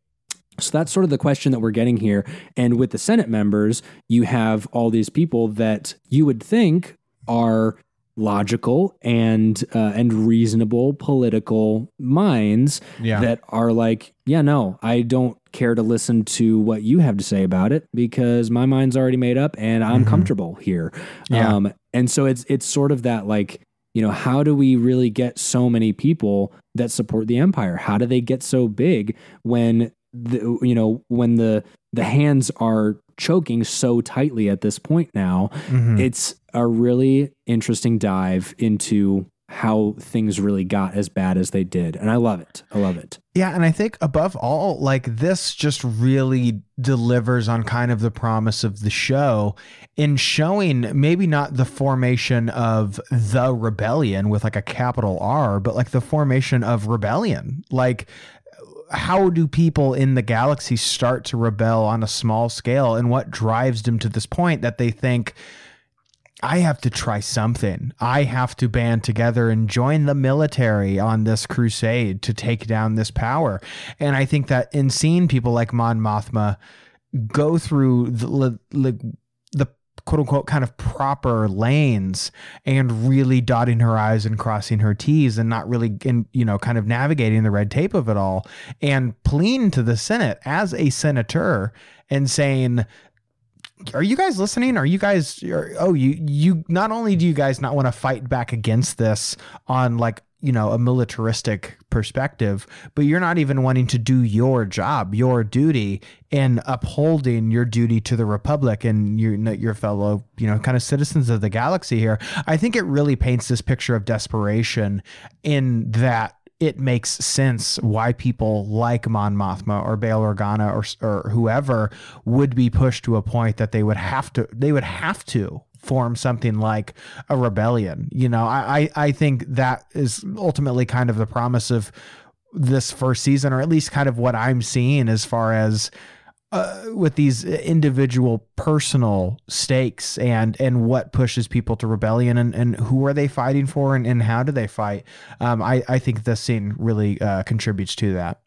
so that's sort of the question that we're getting here. And with the Senate members, you have all these people that you would think are logical and uh, and reasonable political minds yeah. that are like, yeah, no, I don't care to listen to what you have to say about it because my mind's already made up and I'm mm-hmm. comfortable here. Yeah. Um, and so it's it's sort of that like you know how do we really get so many people that support the empire how do they get so big when the, you know when the the hands are choking so tightly at this point now mm-hmm. it's a really interesting dive into how things really got as bad as they did. And I love it. I love it. Yeah, and I think above all, like this just really delivers on kind of the promise of the show in showing maybe not the formation of the rebellion with like a capital R, but like the formation of rebellion. Like how do people in the galaxy start to rebel on a small scale and what drives them to this point that they think I have to try something. I have to band together and join the military on this crusade to take down this power. And I think that in seeing people like Mon Mothma go through the, the quote unquote kind of proper lanes and really dotting her I's and crossing her T's and not really, in, you know, kind of navigating the red tape of it all and pleading to the Senate as a senator and saying, are you guys listening? Are you guys? Are, oh, you you. Not only do you guys not want to fight back against this on like you know a militaristic perspective, but you're not even wanting to do your job, your duty in upholding your duty to the republic and your your fellow you know kind of citizens of the galaxy here. I think it really paints this picture of desperation in that it makes sense why people like Mon Mothma or Bail Organa or or whoever would be pushed to a point that they would have to they would have to form something like a rebellion. You know, I I think that is ultimately kind of the promise of this first season, or at least kind of what I'm seeing as far as uh, with these individual personal stakes and and what pushes people to rebellion and, and who are they fighting for and, and how do they fight. Um, I, I think this scene really uh, contributes to that.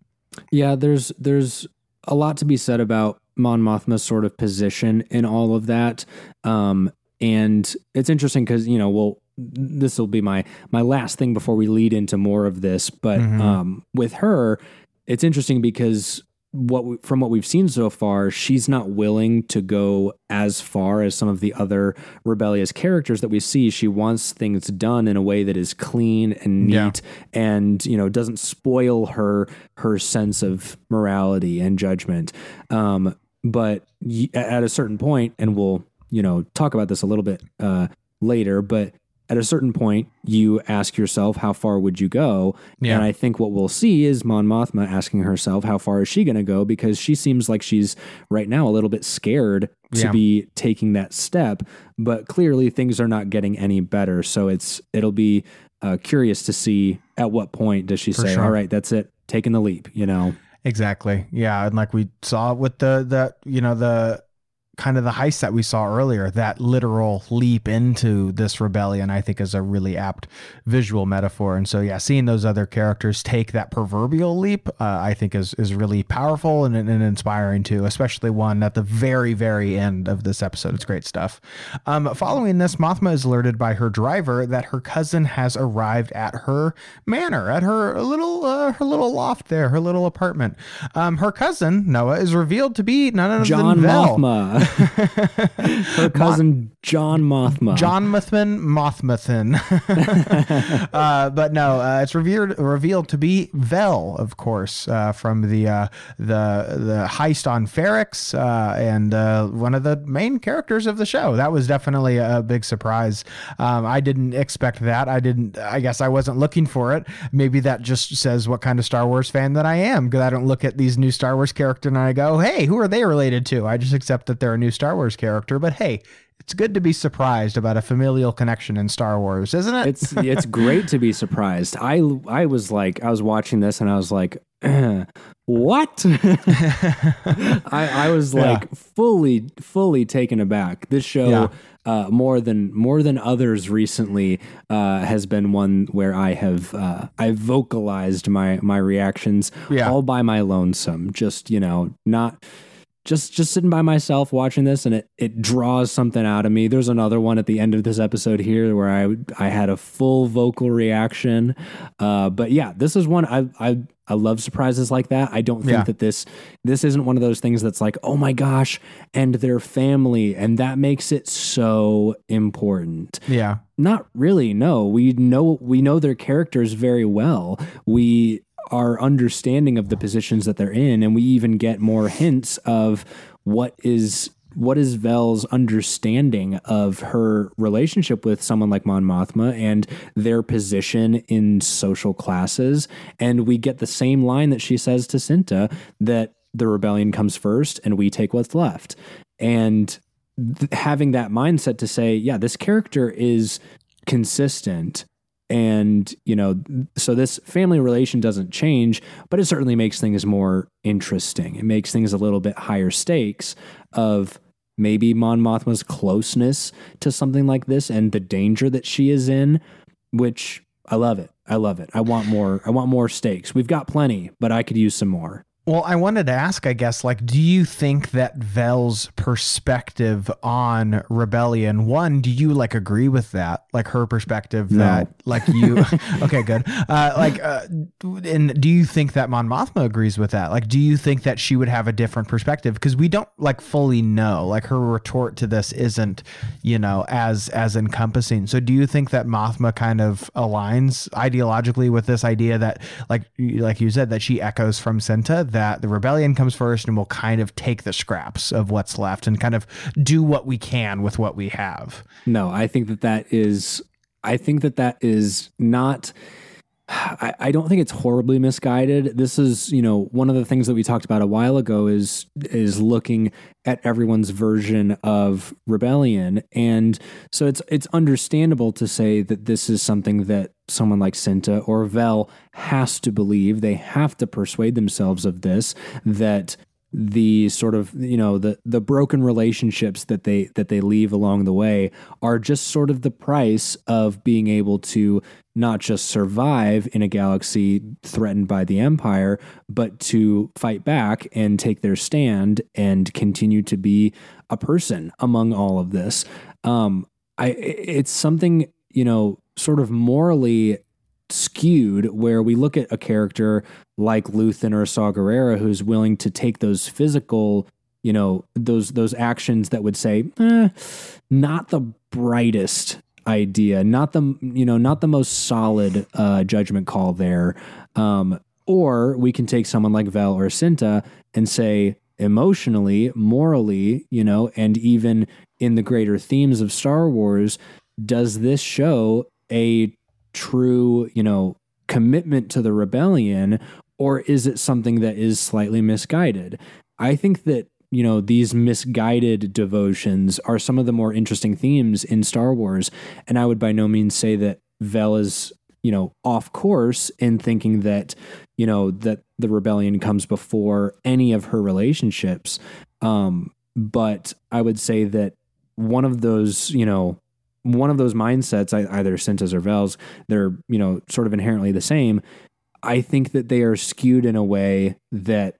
Yeah there's there's a lot to be said about Mon Mothma's sort of position in all of that. Um, and it's interesting because you know well this will be my my last thing before we lead into more of this but mm-hmm. um, with her it's interesting because what we, from what we've seen so far, she's not willing to go as far as some of the other rebellious characters that we see. She wants things done in a way that is clean and neat, yeah. and you know doesn't spoil her her sense of morality and judgment. Um, but at a certain point, and we'll you know talk about this a little bit uh, later, but at a certain point, you ask yourself, how far would you go? Yeah. And I think what we'll see is Mon Mothma asking herself, how far is she going to go? Because she seems like she's right now a little bit scared to yeah. be taking that step. But clearly, things are not getting any better. So it's it'll be uh, curious to see at what point does she For say, sure. "All right, that's it, taking the leap." You know. Exactly. Yeah, and like we saw with the the you know the kind of the heist that we saw earlier, that literal leap into this rebellion, I think is a really apt visual metaphor. And so, yeah, seeing those other characters take that proverbial leap, uh, I think is is really powerful and, and inspiring too, especially one at the very, very end of this episode. It's great stuff. Um, following this, Mothma is alerted by her driver that her cousin has arrived at her manor, at her little uh, her little loft there, her little apartment. Um, her cousin Noah is revealed to be none other John than. Mothma. Her cousin John Mothma. John Mothman Mothmathan. uh, but no, uh, it's revealed revealed to be Vel, of course, uh, from the uh, the the heist on Ferrix, uh, and uh, one of the main characters of the show. That was definitely a big surprise. Um, I didn't expect that. I didn't. I guess I wasn't looking for it. Maybe that just says what kind of Star Wars fan that I am, because I don't look at these new Star Wars characters and I go, "Hey, who are they related to?" I just accept that they're a new Star Wars character, but hey, it's good to be surprised about a familial connection in Star Wars, isn't it? It's it's great to be surprised. I I was like I was watching this and I was like, what? I I was like yeah. fully fully taken aback. This show. Yeah. Uh, more than more than others recently uh, has been one where I have uh, I vocalized my my reactions yeah. all by my lonesome. Just you know, not just just sitting by myself watching this and it it draws something out of me. There's another one at the end of this episode here where I I had a full vocal reaction. Uh, but yeah, this is one I I I love surprises like that. I don't think yeah. that this this isn't one of those things that's like, "Oh my gosh, and their family," and that makes it so important. Yeah. Not really. No. We know we know their characters very well. We our understanding of the positions that they're in, and we even get more hints of what is what is Vel's understanding of her relationship with someone like Mon Mothma and their position in social classes? And we get the same line that she says to Cinta that the rebellion comes first and we take what's left. And th- having that mindset to say, yeah, this character is consistent and you know so this family relation doesn't change but it certainly makes things more interesting. It makes things a little bit higher stakes of maybe mon mothma's closeness to something like this and the danger that she is in which i love it. I love it. I want more i want more stakes. We've got plenty but i could use some more well, I wanted to ask, I guess, like, do you think that Vel's perspective on rebellion, one, do you like agree with that? Like her perspective No. that, like, you, okay, good. Uh, like, uh, and do you think that Mon Mothma agrees with that? Like, do you think that she would have a different perspective? Because we don't like fully know. Like, her retort to this isn't, you know, as as encompassing. So, do you think that Mothma kind of aligns ideologically with this idea that, like, you- like you said, that she echoes from Cinta that the rebellion comes first, and we'll kind of take the scraps of what's left and kind of do what we can with what we have. No, I think that that is. I think that that is not. I, I don't think it's horribly misguided. This is, you know, one of the things that we talked about a while ago is is looking at everyone's version of rebellion, and so it's it's understandable to say that this is something that someone like Cinta or Vel has to believe. They have to persuade themselves of this that the sort of you know the the broken relationships that they that they leave along the way are just sort of the price of being able to not just survive in a galaxy threatened by the empire but to fight back and take their stand and continue to be a person among all of this um i it's something you know sort of morally skewed where we look at a character like Luthen or Saw Gerrera who's willing to take those physical, you know, those those actions that would say, eh, not the brightest idea, not the you know, not the most solid uh, judgment call there. Um, or we can take someone like Vel or Cinta and say emotionally, morally, you know, and even in the greater themes of Star Wars, does this show a true, you know, commitment to the rebellion, or is it something that is slightly misguided? I think that, you know, these misguided devotions are some of the more interesting themes in Star Wars. And I would by no means say that Vel is, you know, off course in thinking that, you know, that the rebellion comes before any of her relationships. Um, but I would say that one of those, you know, one of those mindsets, either Cintas or Vels, they're you know sort of inherently the same. I think that they are skewed in a way that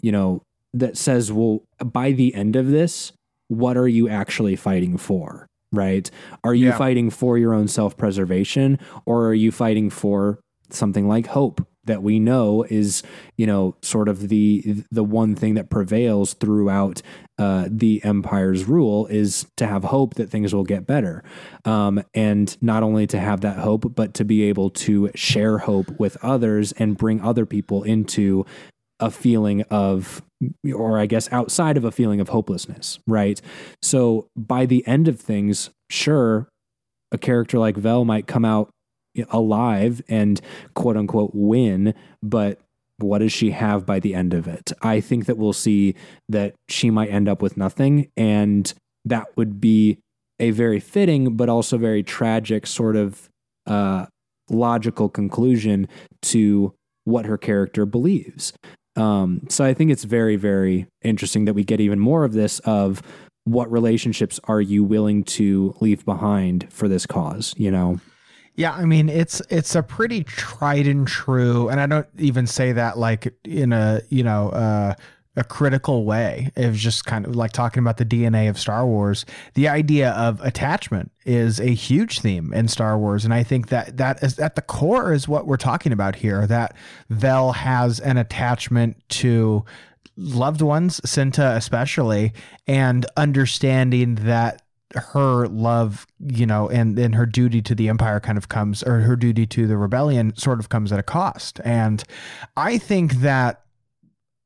you know that says, well, by the end of this, what are you actually fighting for? Right? Are you Yeah. fighting for your own self preservation, or are you fighting for something like hope that we know is you know sort of the the one thing that prevails throughout uh, the empire's rule is to have hope that things will get better. Um, and not only to have that hope but to be able to share hope with others and bring other people into a feeling of or i guess outside of a feeling of hopelessness right? So by the end of things sure a character like vel might come out alive and quote unquote win, but what does she have by the end of it? I think that we'll see that she might end up with nothing. And that would be a very fitting, but also very tragic sort of uh, logical conclusion to what her character believes. Um, so I think it's very, very interesting that we get even more of this of what relationships are you willing to leave behind for this cause, you know? Yeah, I mean it's it's a pretty tried and true, and I don't even say that like in a you know uh, a critical way. It was just kind of like talking about the DNA of Star Wars. The idea of attachment is a huge theme in Star Wars, and I think that that is at the core is what we're talking about here. That Vel has an attachment to loved ones, Cinta especially, and understanding that her love, you know, and and her duty to the empire kind of comes, or her duty to the rebellion sort of comes at a cost. And I think that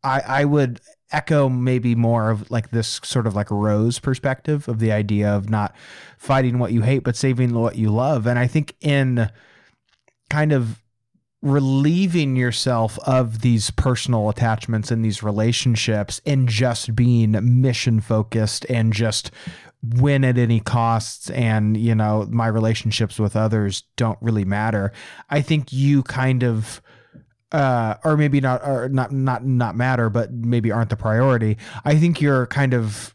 I I would echo maybe more of like this sort of like rose perspective of the idea of not fighting what you hate but saving what you love and i think in kind of relieving yourself of these personal attachments and these relationships and just being mission focused and just win at any costs and you know my relationships with others don't really matter i think you kind of uh, or maybe not, or not, not, not matter, but maybe aren't the priority. I think you're kind of,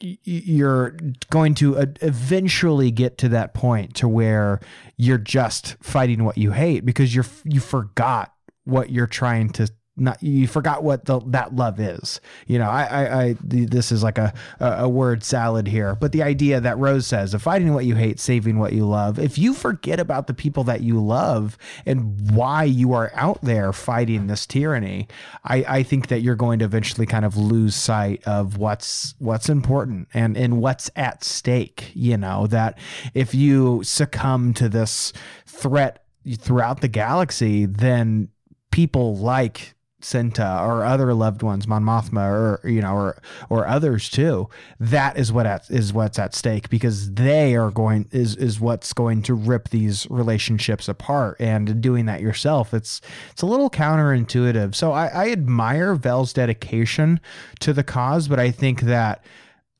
you're going to eventually get to that point to where you're just fighting what you hate because you're, you forgot what you're trying to not you forgot what the, that love is. You know, I, I, I this is like a, a word salad here, but the idea that Rose says of fighting what you hate, saving what you love. If you forget about the people that you love and why you are out there fighting this tyranny, I, I think that you're going to eventually kind of lose sight of what's what's important and and what's at stake. You know that if you succumb to this threat throughout the galaxy, then people like Cinta or other loved ones, Mon Mothma or you know or or others too. That is what at, is what's at stake because they are going is is what's going to rip these relationships apart. And doing that yourself, it's it's a little counterintuitive. So I, I admire Vel's dedication to the cause, but I think that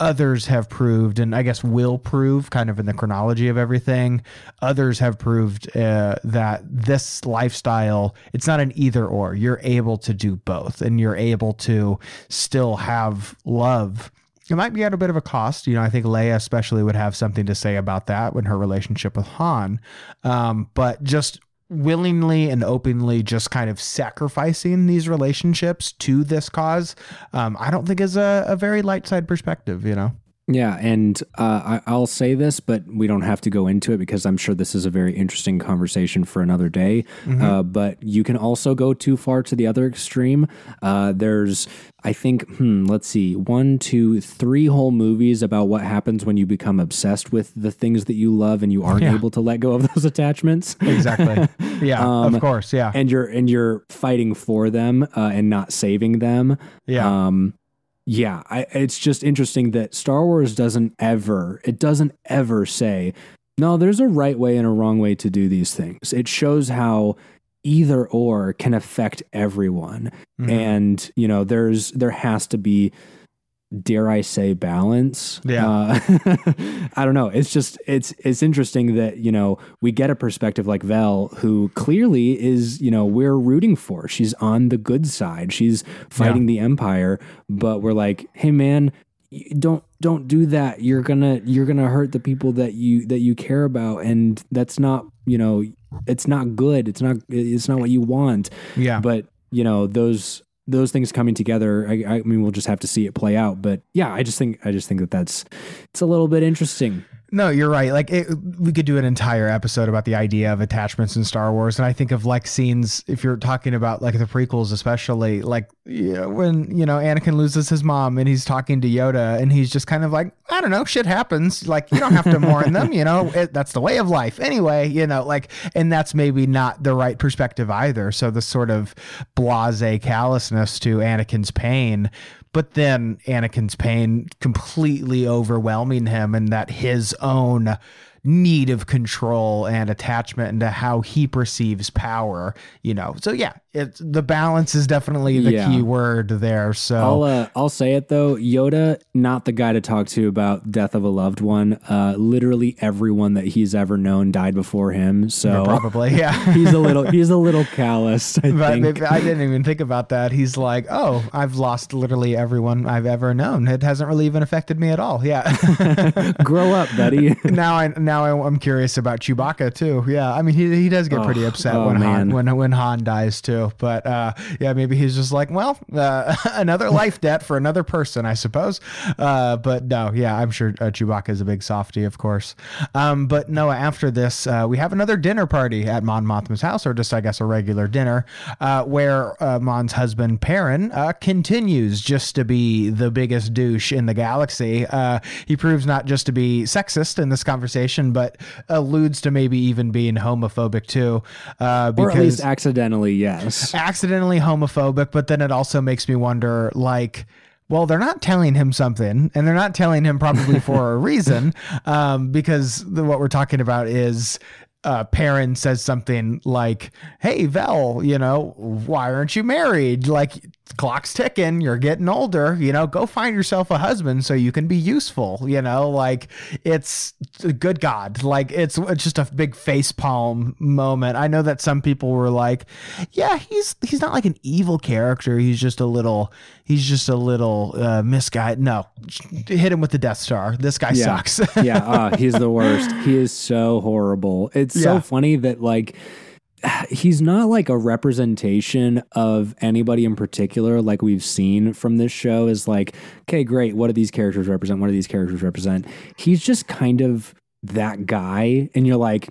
others have proved, and I guess will prove, kind of in the chronology of everything, others have proved uh, that this lifestyle, it's not an either or. You're able to do both, and you're able to still have love. It might be at a bit of a cost. You know, I think Leia especially would have something to say about that when her relationship with Han. Um, but just willingly and openly just kind of sacrificing these relationships to this cause, um, I don't think is a, a very light side perspective, you know? Yeah, and uh, I, will say this, but we don't have to go into it because I'm sure this is a very interesting conversation for another day. Mm-hmm. Uh, but you can also go too far to the other extreme. Uh, there's, I think, hmm, let's see, one, two, three whole movies about what happens when you become obsessed with the things that you love and you aren't yeah. able to let go of those attachments. Exactly. Yeah, um, of course. Yeah, and you're and you're fighting for them uh, and not saving them. Yeah. Um, yeah, I, it's just interesting that Star Wars doesn't ever, it doesn't ever say, no, there's a right way and a wrong way to do these things. It shows how either or can affect everyone. Mm-hmm. And, you know, there's, there has to be dare I say balance. Yeah. Uh, I don't know. It's just it's it's interesting that, you know, we get a perspective like Vel who clearly is, you know, we're rooting for. She's on the good side. She's fighting yeah. the empire, but we're like, "Hey man, don't don't do that. You're going to you're going to hurt the people that you that you care about and that's not, you know, it's not good. It's not it's not what you want." Yeah. But, you know, those those things coming together, I, I, mean, we'll just have to see it play out. But yeah, I just think I just think that that's it's a little bit interesting. No, you're right. Like it, we could do an entire episode about the idea of attachments in Star Wars, and I think of like scenes if you're talking about like the prequels, especially like when you know Anakin loses his mom and he's talking to Yoda, and he's just kind of like, I don't know, shit happens. Like you don't have to mourn them, you know, it, that's the way of life anyway. You know, like, and that's maybe not the right perspective either. So the sort of blase callousness to Anakin's pain but then Anakin's pain completely overwhelming him and that his own need of control and attachment into how he perceives power, you know. So yeah, it's the balance is definitely the yeah. key word there. So I'll uh, I'll say it though, Yoda not the guy to talk to about death of a loved one. Uh, literally everyone that he's ever known died before him. So probably yeah, he's a little he's a little callous. I but think. I didn't even think about that. He's like, oh, I've lost literally everyone I've ever known. It hasn't really even affected me at all. Yeah, grow up, buddy. now I now I'm curious about Chewbacca too. Yeah, I mean he he does get oh, pretty upset oh, when man. Han when when Han dies too. But uh, yeah, maybe he's just like, well, uh, another life debt for another person, I suppose. Uh, but no, yeah, I'm sure uh, Chewbacca is a big softy, of course. Um, but Noah, after this, uh, we have another dinner party at Mon Mothma's house, or just I guess a regular dinner, uh, where Mon's husband Perrin continues just to be the biggest douche in the galaxy. he proves not just to be sexist in this conversation, but alludes to maybe even being homophobic too. or at least accidentally, yes Yes. accidentally homophobic, but then it also makes me wonder like well, they're not telling him something, and they're not telling him probably for a reason, um, because the, what we're talking about is uh, Perrin says something like, "Hey, Vel, you know, why aren't you married? Like, clock's ticking. You're getting older. You know, go find yourself a husband so you can be useful. You know, like it's good God, like it's, it's just a big face palm moment. I know that some people were like, "Yeah, he's he's not like an evil character. He's just a little." He's just a little uh, misguided. No, hit him with the Death Star. This guy yeah. sucks. yeah, uh, he's the worst. He is so horrible. It's so funny that like he's not like a representation of anybody in particular like we've seen from this show is like okay great what do these characters represent? What do these characters represent? He's just kind of that guy and you're like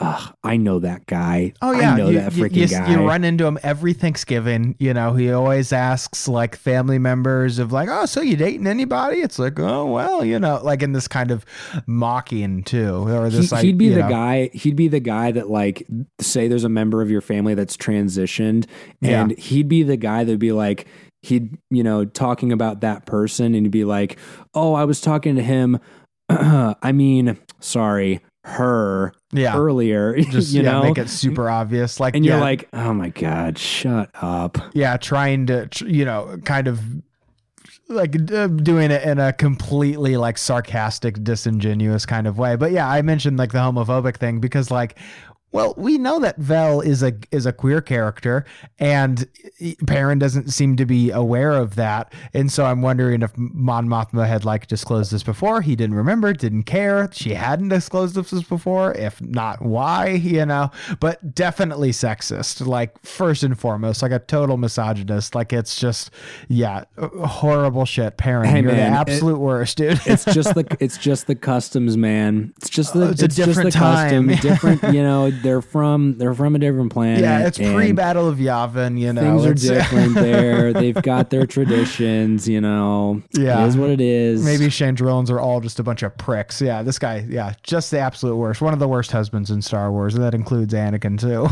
Ugh, I know that guy. Oh yeah, I know you, that freaking you, guy. you run into him every Thanksgiving. You know, he always asks like family members of like, "Oh, so you dating anybody?" It's like, "Oh, well, you know," like in this kind of mocking too, or this he, like would be the know- guy he'd be the guy that like say there's a member of your family that's transitioned and he'd be the guy that'd be like he'd you know talking about that person and he'd be like oh i was talking to him i mean sorry her Yeah, earlier just you yeah, know make it super obvious. Like, and you're like oh my god shut up yeah, trying to you know, kind of like uh, doing it in a completely like sarcastic, disingenuous kind of way. But yeah, I mentioned like the homophobic thing because like. Well, we know that Vel is a is a queer character, and Perrin doesn't seem to be aware of that. And so I'm wondering if Mon Mothma had like disclosed this before. He didn't remember, didn't care. She hadn't disclosed this before. If not, why? You know. But definitely sexist. Like first and foremost, like a total misogynist. Like it's just yeah, horrible shit. Perrin, Hey, you're man, the it- absolute worst, dude. it's just the it's just the customs man it's just the Oh, it's a just the different custom time. different you know they're from they're from a different planet yeah, it's pre Battle of Yavin. You know, things are different there. They've got their traditions, you know. Yeah. It is what it is. Maybe Chandrillans are all just a bunch of pricks. Yeah, this guy, yeah, just the absolute worst. One of the worst husbands in Star Wars, and that includes Anakin too.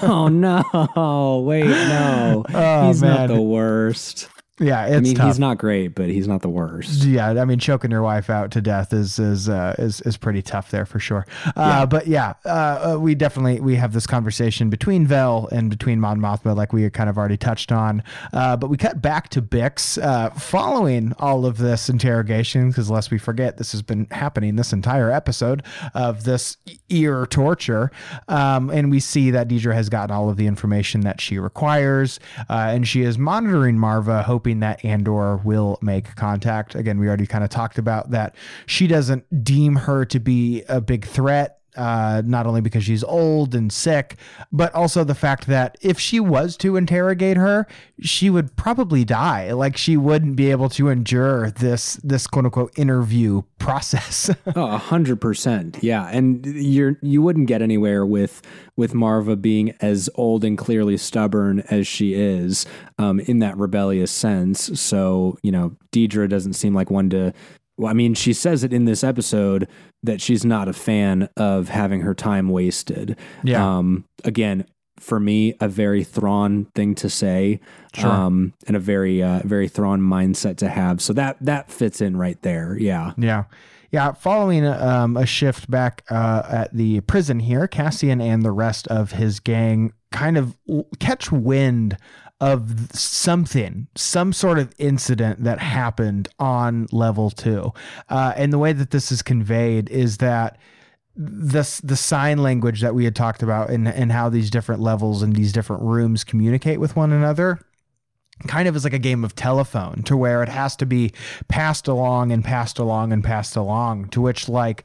Oh no. Wait, no. Oh, he's man. not the worst. Yeah, it's I mean, tough. he's not great, but he's not the worst. yeah, I mean, choking your wife out to death is is uh, is is pretty tough there for sure. Uh, But yeah, uh, uh, we definitely we have this conversation between Vel and between Mon Mothma, like we kind of already touched on. Uh, but we cut back to Bix uh, following all of this interrogation, because lest we forget, this has been happening this entire episode of this ear torture, um, and we see that Dedra has gotten all of the information that she requires, uh, and she is monitoring Marva, hoping that Andor will make contact. Again, we already kind of talked about that. She doesn't deem her to be a big threat. Uh, not only because she's old and sick, but also the fact that if she was to interrogate her, she would probably die. Like she wouldn't be able to endure this this quote unquote interview process. Oh, a hundred percent. Yeah. And you're you wouldn't get anywhere with with Marva being as old and clearly stubborn as she is, um, in that rebellious sense. So, you know, Dedra doesn't seem like one to well, I mean, she says it in this episode that she's not a fan of having her time wasted. Yeah. Um, again, for me, a very Thrawn thing to say, Sure. um, and a very, uh, very Thrawn mindset to have. So that that fits in right there. Yeah. Yeah. Yeah, following um, a shift back uh, at the prison here, Cassian and the rest of his gang kind of catch wind of something, some sort of incident that happened on level two. Uh, and the way that this is conveyed is that this the sign language that we had talked about and, and how these different levels and these different rooms communicate with one another kind of is like a game of telephone to where it has to be passed along and passed along and passed along to which like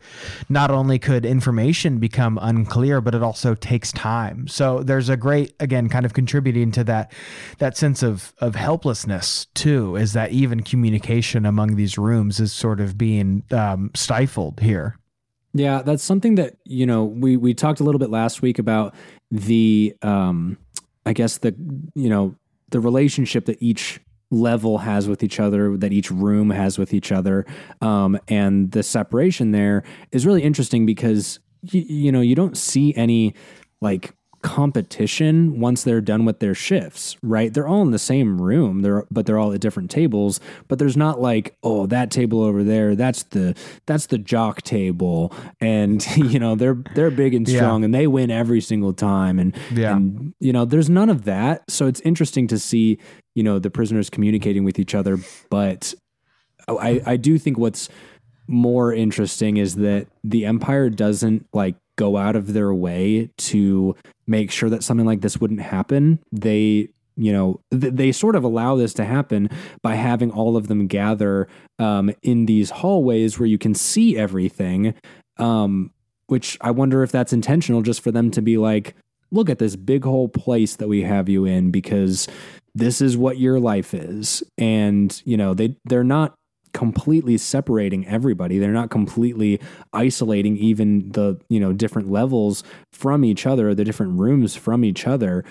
not only could information become unclear but it also takes time. So there's a great again kind of contributing to that that sense of of helplessness too is that even communication among these rooms is sort of being um, stifled here. Yeah, that's something that you know we we talked a little bit last week about the um I guess the you know the relationship that each level has with each other that each room has with each other um and the separation there is really interesting because y- you know you don't see any like competition once they're done with their shifts, right? They're all in the same room, they're but they're all at different tables, but there's not like, oh, that table over there, that's the that's the jock table and you know, they're they're big and strong yeah. and they win every single time and yeah. and you know, there's none of that. So it's interesting to see, you know, the prisoners communicating with each other, but I I do think what's more interesting is that the empire doesn't like go out of their way to make sure that something like this wouldn't happen. They you know th- they sort of allow this to happen by having all of them gather um, in these hallways where you can see everything um, which i wonder if that's intentional just for them to be like look at this big whole place that we have you in because this is what your life is and you know they they're not completely separating everybody. They're not completely isolating even the, you know, different levels from each other, the different rooms from each other.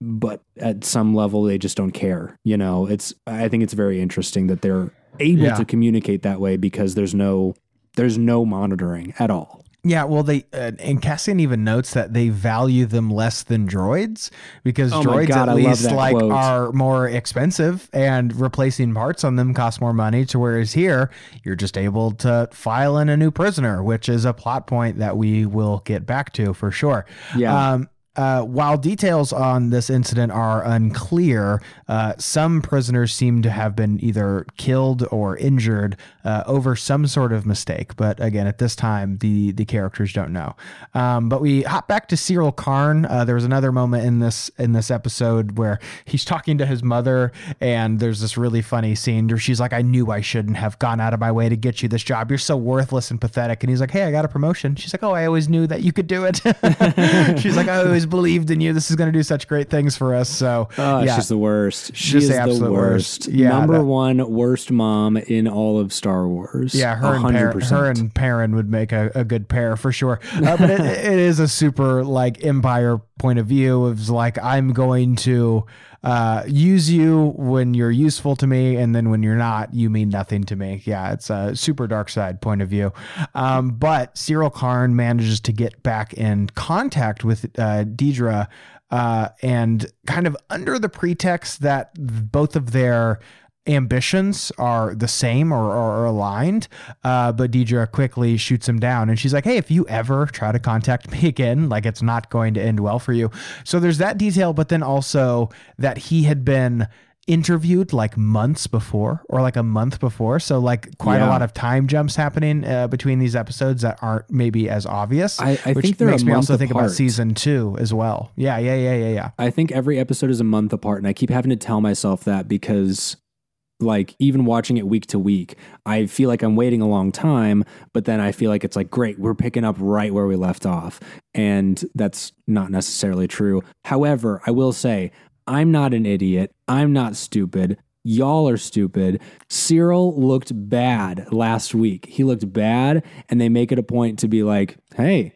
But at some level, they just don't care. You know, it's, I think it's very interesting that they're able yeah. to communicate that way because there's no, there's no monitoring at all. Yeah, well, they uh, and Cassian even notes that they value them less than droids because oh droids God, at least like quote. are more expensive and replacing parts on them costs more money. To whereas here you're just able to file in a new prisoner, which is a plot point that we will get back to for sure. Yeah. Um, uh, while details on this incident are unclear, uh, some prisoners seem to have been either killed or injured uh, over some sort of mistake. But again, at this time, the the characters don't know. Um, but we hop back to Syril Karn. Uh, there was another moment in this in this episode where he's talking to his mother, and there's this really funny scene where she's like, "I knew I shouldn't have gone out of my way to get you this job. You're so worthless and pathetic." And he's like, "Hey, I got a promotion." She's like, "Oh, I always knew that you could do it." she's like, "I always." Believed in you. This is going to do such great things for us. So, oh, yeah. she's the worst. She Just is the worst. worst. Yeah, number that, one worst mom in all of Star Wars. Yeah, her 100%. and Par- her and Perrin would make a, a good pair for sure. Uh, but it, it is a super like Empire point of view of like I'm going to uh, use you when you're useful to me, and then when you're not, you mean nothing to me. Yeah, it's a super dark side point of view. Um, but Syril Karn manages to get back in contact with uh, Dedra. Uh, and kind of under the pretext that both of their ambitions are the same or, or aligned. Uh, but Dedra quickly shoots him down and she's like, Hey, if you ever try to contact me again, like it's not going to end well for you. So there's that detail, but then also that he had been interviewed like months before or like a month before so like quite yeah. a lot of time jumps happening uh, between these episodes that aren't maybe as obvious i, I which think makes me also apart. think about season two as well yeah yeah yeah yeah yeah i think every episode is a month apart and i keep having to tell myself that because like even watching it week to week, I feel like I'm waiting a long time, but then I feel like it's like, great, we're picking up right where we left off. And that's not necessarily true. However, I will say, I'm not an idiot. I'm not stupid. Y'all are stupid. Syril looked bad last week. He looked bad, and they make it a point to be like, hey,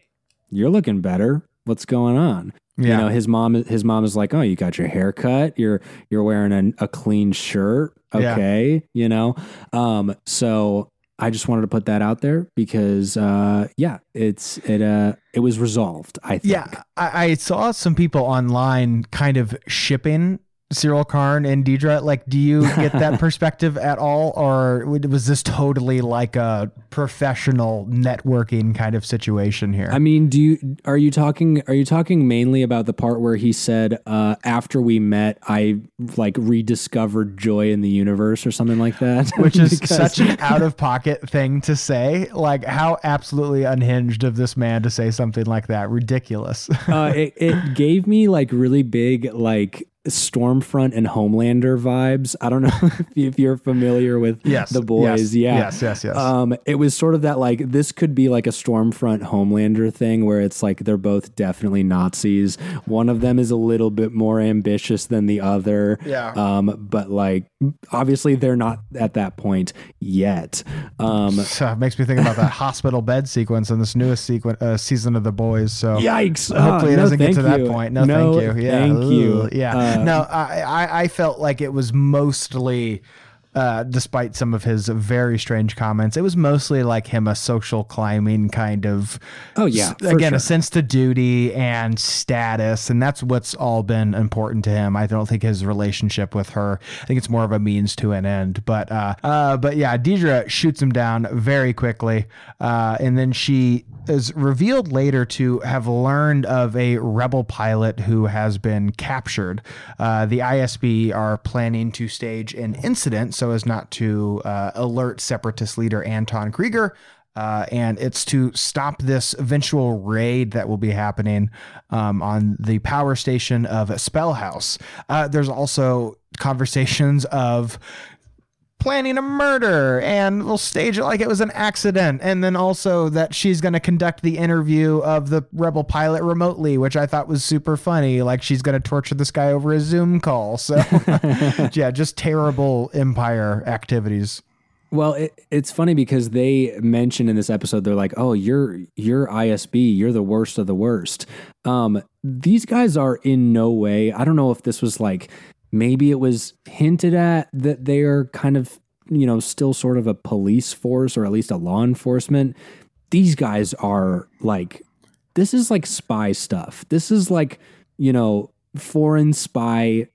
you're looking better. What's going on? Yeah. You know, his mom his mom is like, "Oh, you got your hair cut. You're you're wearing a, a clean shirt. Okay, yeah. you know." Um, so I just wanted to put that out there because, uh, yeah, it's it uh it was resolved. I think. Yeah, I, I saw some people online kind of shipping Syril Karn and Dedra? Like, do you get that perspective at all, or was this totally like a professional networking kind of situation here? I mean, do you are you talking are you talking mainly about the part where he said uh, after we met, I like rediscovered joy in the universe or something like that? Which is such an out of pocket thing to say. Like, how absolutely unhinged of this man to say something like that? Ridiculous. uh, it, it gave me like really big like Stormfront and Homelander vibes. I don't know if you're familiar with yes, the boys. Yes, yeah. Yes, yes, yes. Um, it was sort of that like this could be like a Stormfront Homelander thing where it's like they're both definitely Nazis. One of them is a little bit more ambitious than the other. Yeah. Um, but like obviously they're not at that point yet. Um, so it makes me think about that hospital bed sequence in this newest sequence uh, season of the boys. So yikes! Hopefully it uh, doesn't get to you. that point. No, no, thank you. Yeah, thank you. Yeah. Uh, no, um, I, I I felt like it was mostly uh, despite some of his very strange comments. It was mostly like him a social climbing kind of. Oh yeah, again sure. a sense to duty and status, and that's what's all been important to him. I don't think his relationship with her. I think it's more of a means to an end. But uh, uh, but yeah, Dedra shoots him down very quickly, uh, and then she is revealed later to have learned of a rebel pilot who has been captured. Uh, the ISB are planning to stage an incident so as not to uh, alert separatist leader Anton Kreegyr. Uh, and it's to stop this eventual raid that will be happening um, on the power station of Spellhaus. Uh, there's also conversations of planning a murder and we'll stage it like it was an accident and then also that she's going to conduct the interview of the rebel pilot remotely which i thought was super funny like she's going to torture this guy over a zoom call so yeah just terrible empire activities Well, it, it's funny because they mention in this episode they're like, "Oh, you're you're ISB, you're the worst of the worst." Um, these guys are in no way. I don't know if this was like maybe it was hinted at that they are kind of you know still sort of a police force or at least a law enforcement. These guys are like this is like spy stuff. This is like you know foreign spy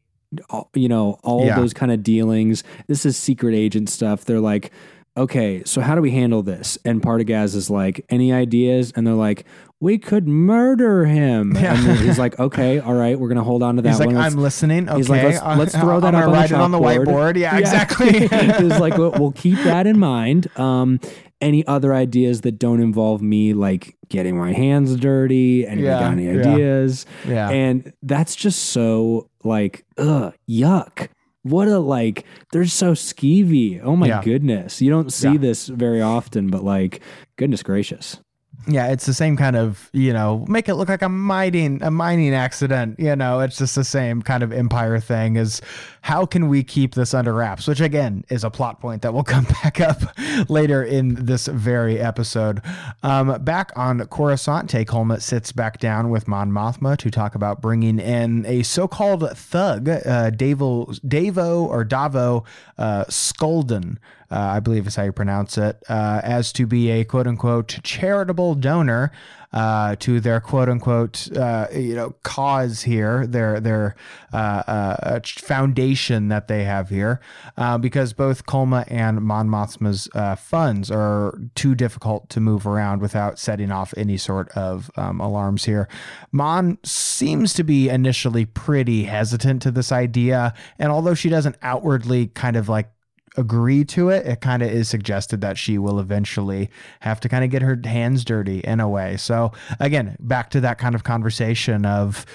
you know all Yeah. those kind of dealings this is secret agent stuff they're like okay so how do we handle this and Partagaz is like any ideas and they're like we could murder him Yeah. and he's like okay all right we're gonna hold on to that he's like Let's- i'm listening okay He's like, let's, uh, let's throw that I'm up gonna on the, it on the whiteboard yeah, exactly He's like, we'll, we'll keep that in mind. Um, any other ideas that don't involve me, like getting my hands dirty? Anybody Yeah, got any yeah. ideas? yeah And that's just so like, ugh, yuck. What a like, they're so skeevy. Oh my Yeah. goodness. You don't see Yeah. this very often, but like, goodness gracious. Yeah, it's the same kind of, you know, make it look like a mining a mining accident. You know, it's just the same kind of empire thing is how can we keep this under wraps? Which again is a plot point that will come back up later in this very episode. Um, back on Coruscant, Tay Kolma sits back down with Mon Mothma to talk about bringing in a so-called thug, uh, Davo, Davo or Davo uh, Sculdun uh, I believe is how you pronounce it, uh, as to be a quote unquote charitable donor uh, to their quote unquote uh, you know cause here, their their uh, uh, foundation that they have here, because both Kolma and Mon Mothma's uh, funds are too difficult to move around without setting off any sort of um, alarms here. Mon seems to be initially pretty hesitant to this idea, and although she doesn't outwardly kind of like agree to it, it kind of is suggested that she will eventually have to kind of get her hands dirty in a way. So again, back to that kind of conversation of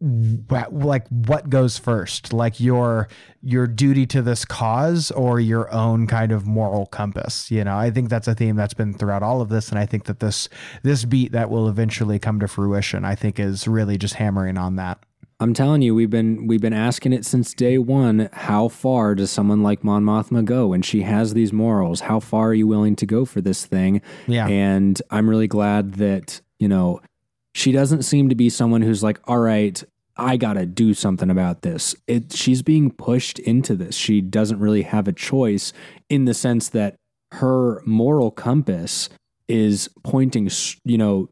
like what goes first, like your your duty to this cause or your own kind of moral compass. You know, I think that's a theme that's been throughout all of this, and I think that this this beat that will eventually come to fruition, I think, is really just hammering on that. I'm telling you, we've been we've been asking it since day one. How far does someone like Mon Mothma go? And she has these morals. How far are you willing to go for this thing? Yeah. And I'm really glad that you know she doesn't seem to be someone who's like, all right, I gotta do something about this. It she's being pushed into this. She doesn't really have a choice in the sense that her moral compass is pointing, you know,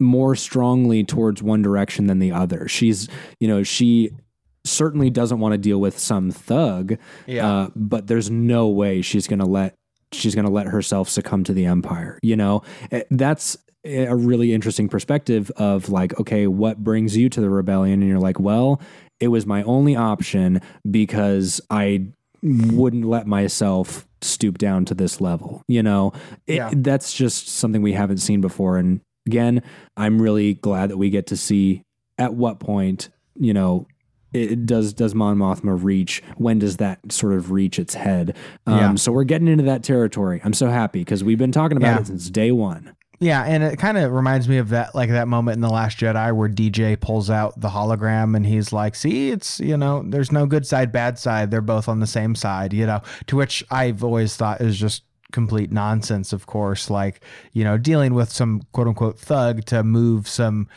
more strongly towards one direction than the other. She's, you know, she certainly doesn't want to deal with some thug, uh, but there's no way she's going to let she's going to let herself succumb to the empire. You know, Eh, that's a really interesting perspective of like, okay, what brings you to the rebellion? And you're like, well, it was my only option because I wouldn't let myself stoop down to this level. You know, it, Yeah. that's just something we haven't seen before. And again, I'm really glad that we get to see at what point, you know, it does does Mon Mothma reach? When does that sort of reach its head? Um, Yeah. So we're getting into that territory. I'm so happy because we've been talking about Yeah. it since day one. Yeah, and it kind of reminds me of that, like that moment in the Last Jedi where DJ pulls out the hologram and he's like, "See, it's you know, there's no good side, bad side. They're both on the same side." You know, to which I've always thought is just complete nonsense. Of course, like you know, dealing with some quote unquote thug to move some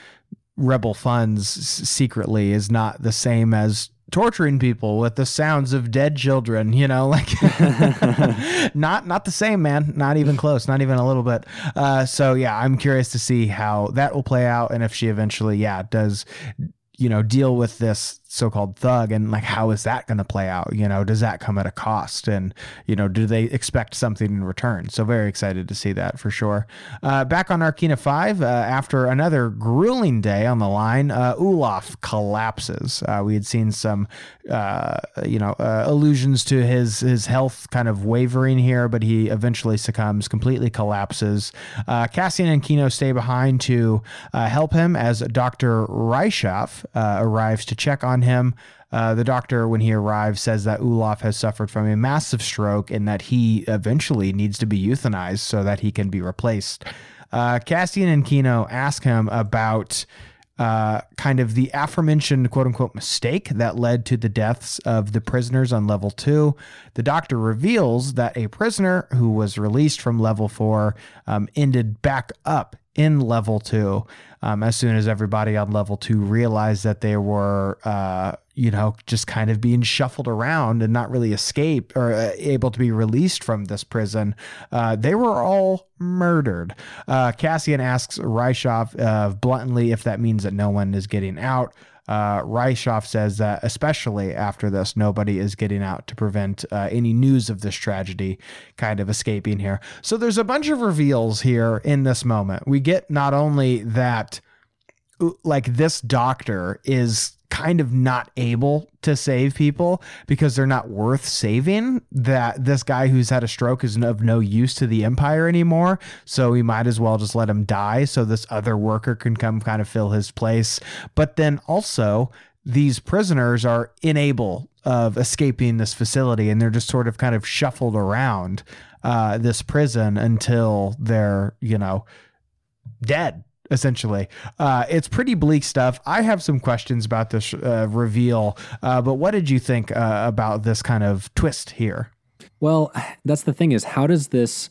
rebel funds secretly is not the same as torturing people with the sounds of dead children you know like not not the same man not even close not even a little bit uh, so yeah i'm curious to see how that will play out and if she eventually yeah does you know deal with this so-called thug and like how is that going to play out? You know does that come at a cost? And you know do they expect something in return? So very excited to see that for sure. Uh, back on Narkina 5 uh, after another grueling day on the line uh, Ulaf collapses. Uh, we had seen some uh, you know uh, allusions to his his health kind of wavering here but he eventually succumbs completely collapses. Cassian and Kino stay behind to help him as Dr. Ryschoff arrives to check on him. Uh, the doctor, when he arrives, says that Ulaf has suffered from a massive stroke and that he eventually needs to be euthanized so that he can be replaced. Uh, Cassian and Kino ask him about uh, kind of the aforementioned quote unquote mistake that led to the deaths of the prisoners on level two. The doctor reveals that a prisoner who was released from level four um, ended back up in level two um, as soon as everybody on level two realized that they were, uh, you know, just kind of being shuffled around and not really escape or uh, able to be released from this prison, uh, they were all murdered. Uh, Cassian asks Ryschoff uh, bluntly if that means that no one is getting out. Uh, says that especially after this, nobody is getting out to prevent uh, any news of this tragedy kind of escaping here. So there's a bunch of reveals here in this moment. We get not only that, like, this doctor is kind of not able to save people because they're not worth saving. That this guy who's had a stroke is of no use to the empire anymore. So we might as well just let him die so this other worker can come kind of fill his place. But then also, these prisoners are unable of escaping this facility and they're just sort of kind of shuffled around uh, this prison until they're, you know, dead essentially. Uh, it's pretty bleak stuff. I have some questions about this uh, reveal, uh, but what did you think uh, about this kind of twist here? Well, that's the thing is, how does this?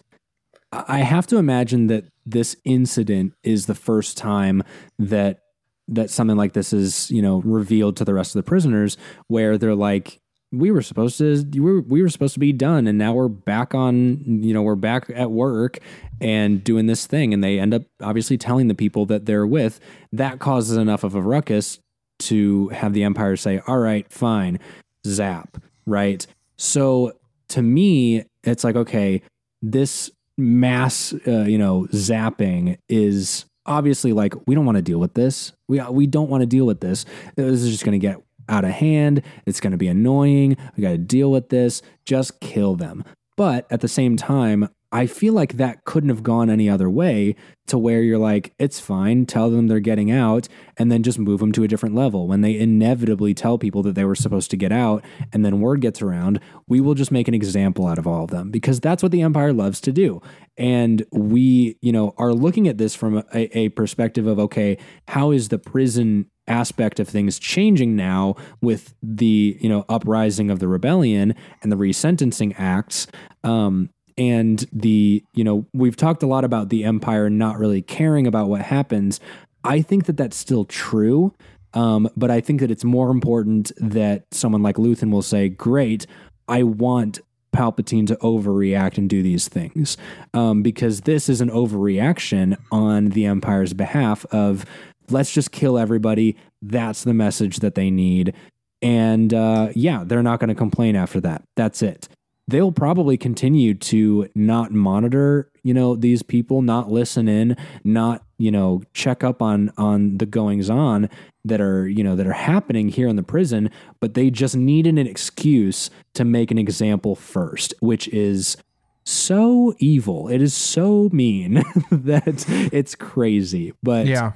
I have to imagine that this incident is the first time that that something like this is you know revealed to the rest of the prisoners, where they're like, we were supposed to we were, we were supposed to be done and now we're back on you know we're back at work and doing this thing and they end up obviously telling the people that they're with. That causes enough of a ruckus to have the empire say all right fine zap right? So to me it's like okay this mass uh, you know zapping is obviously like we don't want to deal with this. We we don't want to deal with this. This is just going to get out of hand. It's going to be annoying. We got to deal with this. Just kill them. But at the same time, I feel like that couldn't have gone any other way to where you're like, it's fine, tell them they're getting out, and then just move them to a different level. When they inevitably tell people that they were supposed to get out, and then word gets around, we will just make an example out of all of them because that's what the Empire loves to do. And we, you know, are looking at this from a, a perspective of, okay, how is the prison aspect of things changing now with the you know uprising of the rebellion and the resentencing acts? Um, and the you know we've talked a lot about the empire not really caring about what happens. I think that that's still true um, but i think that it's more important that someone like luthen will say great i want Palpatine to overreact and do these things um, because this is an overreaction on the Empire's behalf of let's just kill everybody. That's the message that they need. And uh, yeah, they're not going to complain after that. That's it. They'll probably continue to not monitor, you know, these people, not listen in, not, you know, check up on on the goings on that are, you know, that are happening here in the prison, but they just needed an excuse to make an example first, which is so evil. It is so mean that it's crazy. But yeah.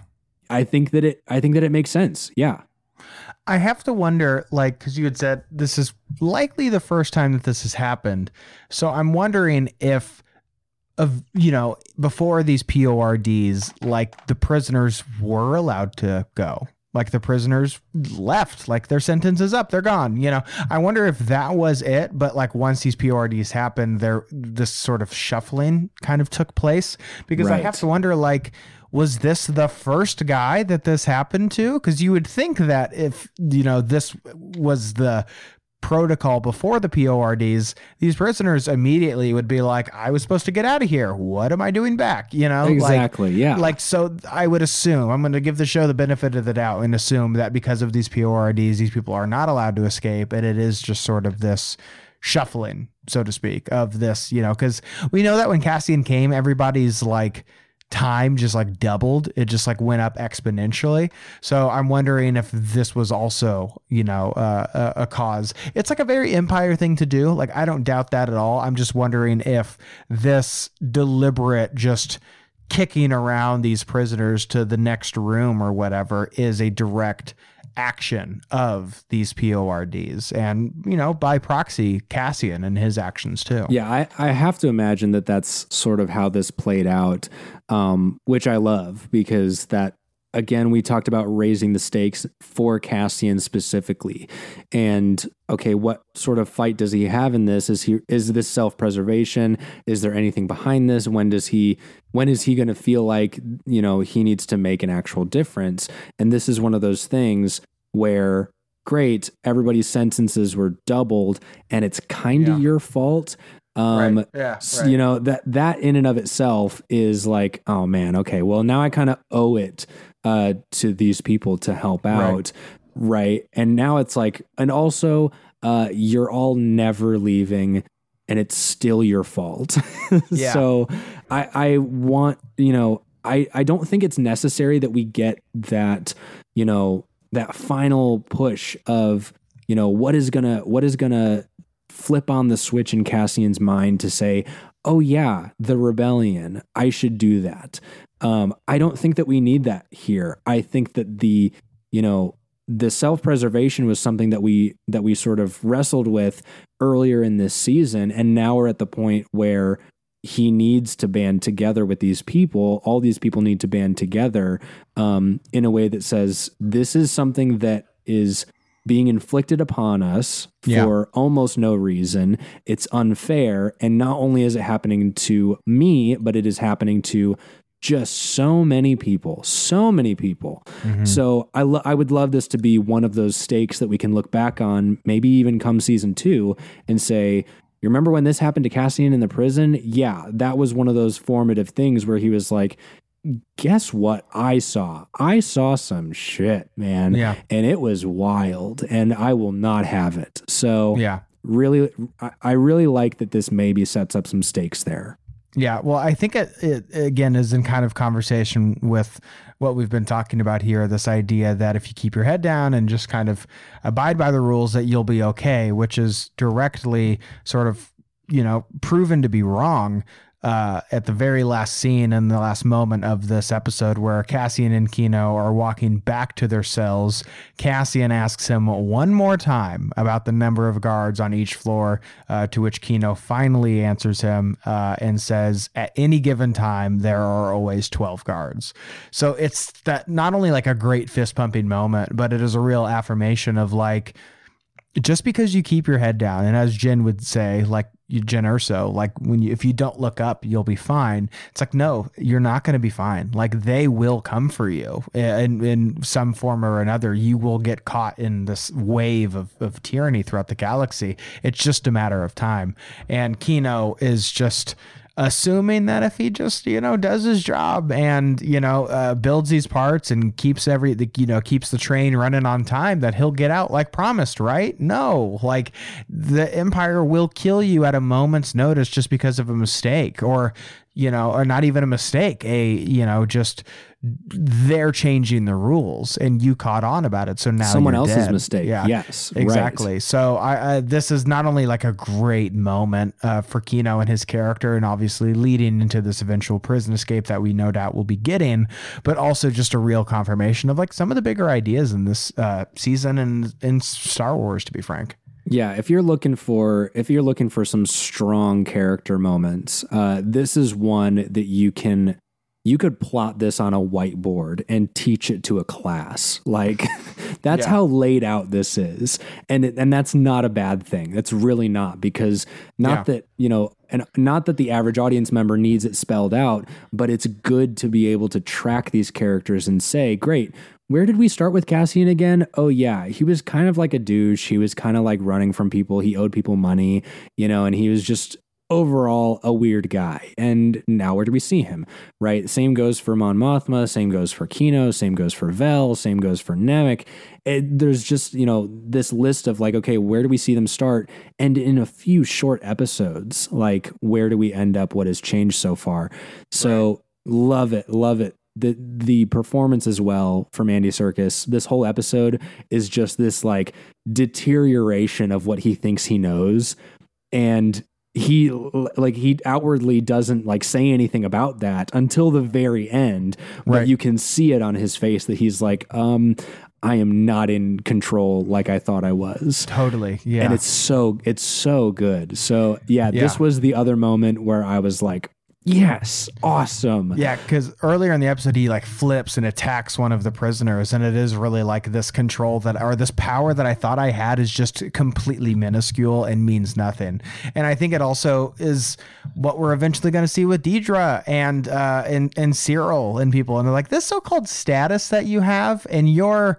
I think that it I think that it makes sense. Yeah. I have to wonder, like, because you had said this is likely the first time that this has happened. So I'm wondering if, of you know, before these PORDs, like the prisoners were allowed to go. Like the prisoners left, like their sentence is up, they're gone. You know, I wonder if that was it. But like once these PORDs happened, there this sort of shuffling kind of took place because I have to wonder like was this the first guy that this happened to because you would think that if you know this was the protocol before the PORDs, these prisoners immediately would be like, I was supposed to get out of here. What am I doing back? You know, Exactly, Like, yeah. Like, so I would assume, I'm going to give the show the benefit of the doubt and assume that because of these PORDs, these people are not allowed to escape. And it is just sort of this shuffling, so to speak, of this, you know, because we know that when Cassian came, everybody's like, time just like doubled. It just like went up exponentially. So i'm wondering if this was also you know uh, a, a cause. It's like a very empire thing to do. Like i don't doubt that at all. I'm just wondering if this deliberate just kicking around these prisoners to the next room or whatever is a direct action of these PORDs and you know by proxy Cassian and his actions too. Yeah, I, I have to imagine that that's sort of how this played out, um, which I love because that, again, we talked about raising the stakes for Cassian specifically. And okay, what sort of fight does he have in this? Is he is this self preservation? Is there anything behind this? When does he when is he going to feel like you know he needs to make an actual difference? And this is one of those things where great everybody's sentences were doubled and it's kind of Yeah. your fault um Yeah. s- you know that that in and of itself is like oh man okay well now i kind of owe it uh to these people to help out right, and now it's like and also uh you're all never leaving and it's still your fault Yeah. so i i want you know i i don't think it's necessary that we get that you know that final push of you know what is gonna what is gonna flip on the switch in Cassian's mind to say, "Oh yeah, the rebellion. I should do that." Um, I don't think that we need that here. I think that the you know the self preservation was something that we that we sort of wrestled with earlier in this season, and now we're at the point where he needs to band together with these people. All these people need to band together um, in a way that says this is something that is being inflicted upon us Yeah. for almost no reason. It's unfair. And not only is it happening to me, but it is happening to just so many people, so many people. Mhm. So I, lo- I would love this to be one of those stakes that we can look back on, maybe even come season two, and say, you remember when this happened to Cassian in the prison? Yeah, that was one of those formative things where he was like, guess what I saw? I saw some shit, man. Yeah. And it was wild, and I will not have it. So, Yeah. really, I really like that this maybe sets up some stakes there. Yeah, well, I think it, it again is in kind of conversation with what we've been talking about here. This idea that if you keep your head down and just kind of abide by the rules, that you'll be okay, which is directly sort of you know proven to be wrong. Uh, at the very last scene and the last moment of this episode, where Cassian and Kino are walking back to their cells, Cassian asks him one more time about the number of guards on each floor, uh, to which Kino finally answers him uh, and says, At any given time, there are always 12 guards. So it's that not only like a great fist pumping moment, but it is a real affirmation of like, just because you keep your head down, and as Jen would say, like Jyn Erso, like when you if you don't look up, you'll be fine. It's like no, you're not going to be fine. Like they will come for you in in some form or another. You will get caught in this wave of of tyranny throughout the galaxy. It's just a matter of time. And Kino is just assuming that if he just you know does his job and you know uh, builds these parts and keeps every you know keeps the train running on time that he'll get out like promised right? No. Like the empire will kill you at a moment's notice just because of a mistake or you know or not even a mistake a you know just they're changing the rules and you caught on about it so now Someone else's dead. mistake. yeah Yes. right. Exactly. So I, I this is not only like a great moment uh, for Kino and his character, and obviously leading into this eventual prison escape that we no doubt will be getting, but also just a real confirmation of like some of the bigger ideas in this uh, season and in Star Wars. To be frank. Yeah, if you're looking for if you're looking for some strong character moments, uh, this is one that you can you could plot this on a whiteboard and teach it to a class. Like that's Yeah. how laid out this is. And it, and that's not a bad thing. That's really not because not Yeah. that, you know, and not that the average audience member needs it spelled out, but it's good to be able to track these characters and say, great, where did we start with Cassian again? Oh, yeah, he was kind of like a douche. He was kind of like running from people. He owed people money, you know, and he was just overall a weird guy. And now where do we see him? Right? Same goes for Mon Mothma, same goes for Kino, same goes for Vel, same goes for Nemik. It, there's just, you know, this list of like, okay, where do we see them start? And in a few short episodes, like, where do we end up? What has changed so far? So love it, love it. The the performance as well from Andy Serkis. This whole episode is just this like deterioration of what he thinks he knows. And he like he outwardly doesn't like say anything about that until the very end but Right. you can see it on his face that he's like um i am not in control like i thought i was Totally. Yeah. and it's so it's so good so yeah, this was the other moment where i was like yes awesome Yeah, because earlier in the episode, he like flips and attacks one of the prisoners, and it is really like this control that, or this power that I thought I had, is just completely minuscule and means nothing. And I think it also is what we're eventually going to see with Dedra and uh, and and Syril and people, and they're like this so-called status that you have, and your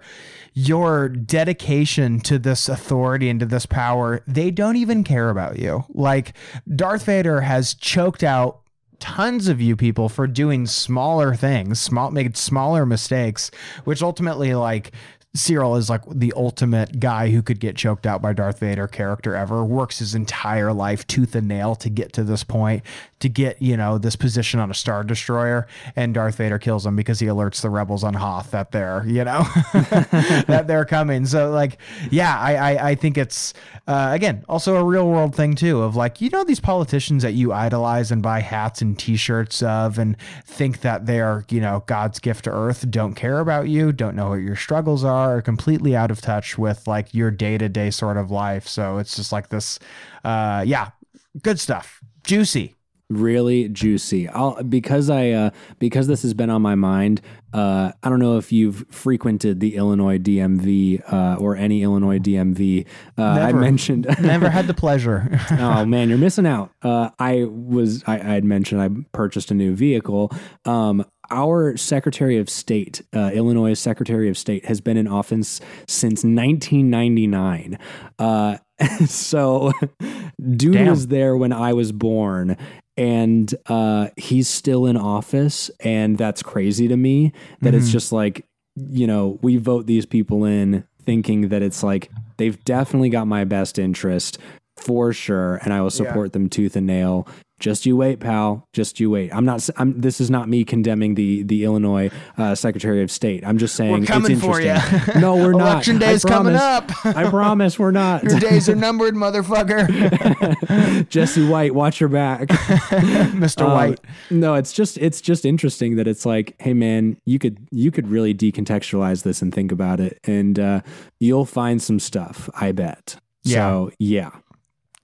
your dedication to this authority and to this power, they don't even care about you. Like Darth Vader has choked out tons of you people for doing smaller things, small made smaller mistakes, which ultimately like Syril is like the ultimate guy who could get choked out by Darth Vader character ever. Works his entire life tooth and nail to get to this point, to get you know this position on a star destroyer, and Darth Vader kills him because he alerts the rebels on Hoth that they're you know that they're coming. So like, yeah, I I, I think it's uh, again also a real world thing too of like you know these politicians that you idolize and buy hats and T-shirts of and think that they are you know God's gift to Earth, don't care about you, don't know what your struggles are, are completely out of touch with like your day to day sort of life. So it's just like this, uh, yeah, good stuff, juicy. really juicy. I'll because I uh, because this has been on my mind. Uh, I don't know if you've frequented the Illinois DMV uh, or any Illinois DMV. Uh, I mentioned. Never had the pleasure. oh man, you're missing out. Uh, I was I, I had mentioned I purchased a new vehicle. Um, our Secretary of State, uh, Illinois Secretary of State, has been in office since 1999. Uh, so, dude Damn. was there when I was born. And uh, he's still in office, and that's crazy to me. That it's Mhm. just like, you know, we vote these people in thinking that it's like they've definitely got my best interest for sure, and I will support them tooth and nail. Just you wait, pal. Just you wait. I'm not. I'm. This is not me condemning the the Illinois uh, Secretary of State. I'm just saying We're coming it's for you. interesting. No, we're not. Election day's coming up. I promise we're not. Your days are numbered, motherfucker. Jesse White, watch your back. Mr. Um, White. no, it's just it's just interesting that it's like, hey man, you could you could really decontextualize this and think about it, and uh, you'll find some stuff. I bet. So yeah,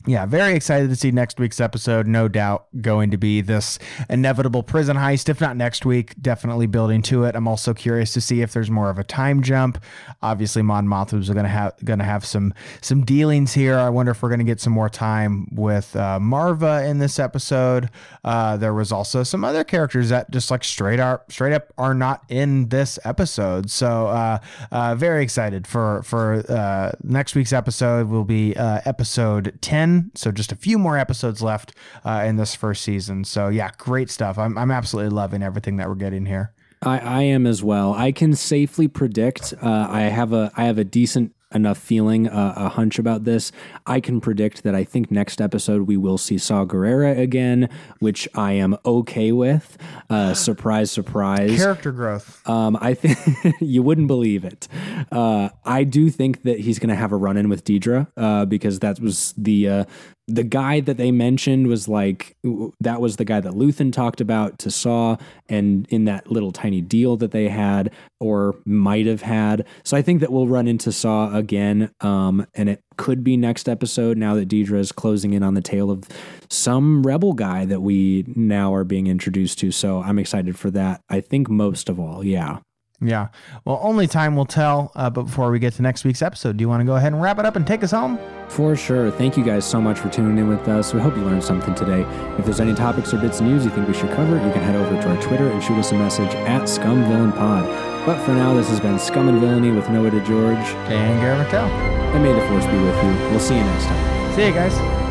Yeah, very excited to see next week's episode. No doubt going to be this inevitable prison heist. If not next week, definitely building to it. I'm also curious to see if there's more of a time jump. Obviously, Mon Mothma's going to have going to have some some dealings here. I wonder if we're going to get some more time with uh, Maarva in this episode. Uh, there was also some other characters that just like straight up straight up are not in this episode. So uh, uh, very excited for for uh, next week's episode. Will be uh, episode ten. So just a few more episodes left uh, in this first season. So yeah, great stuff. I'm I'm absolutely loving everything that we're getting here. I, I am as well. I can safely predict. Uh, I have a I have a decent enough feeling, uh, a hunch about this. I can predict that I think next episode we will see Saw Gerrera again, which I am okay with. Uh, surprise, surprise. Character growth. Um, I think you wouldn't believe it. Uh, I do think that he's going to have a run in with Dedra uh, because that was the uh, the guy that they mentioned was like that was the guy that Luthen talked about to Saw, and in that little tiny deal that they had or might have had. So I think that we'll run into Saw again. Um, and it could be next episode now that Dedra is closing in on the tale of some rebel guy that we now are being introduced to. So I'm excited for that. I think most of all, yeah. Yeah. Well, only time will tell. Uh, but before we get to next week's episode, do you want to go ahead and wrap it up and take us home? For sure. Thank you guys so much for tuning in with us. We hope you learned something today. If there's any topics or bits of news you think we should cover, you can head over to our Twitter and shoot us a message at ScumVillainPod. But for now, this has been Scum and Villainy with Noah DeGeorge and Garrett McDowell. And may the force be with you. We'll see you next time. See you guys.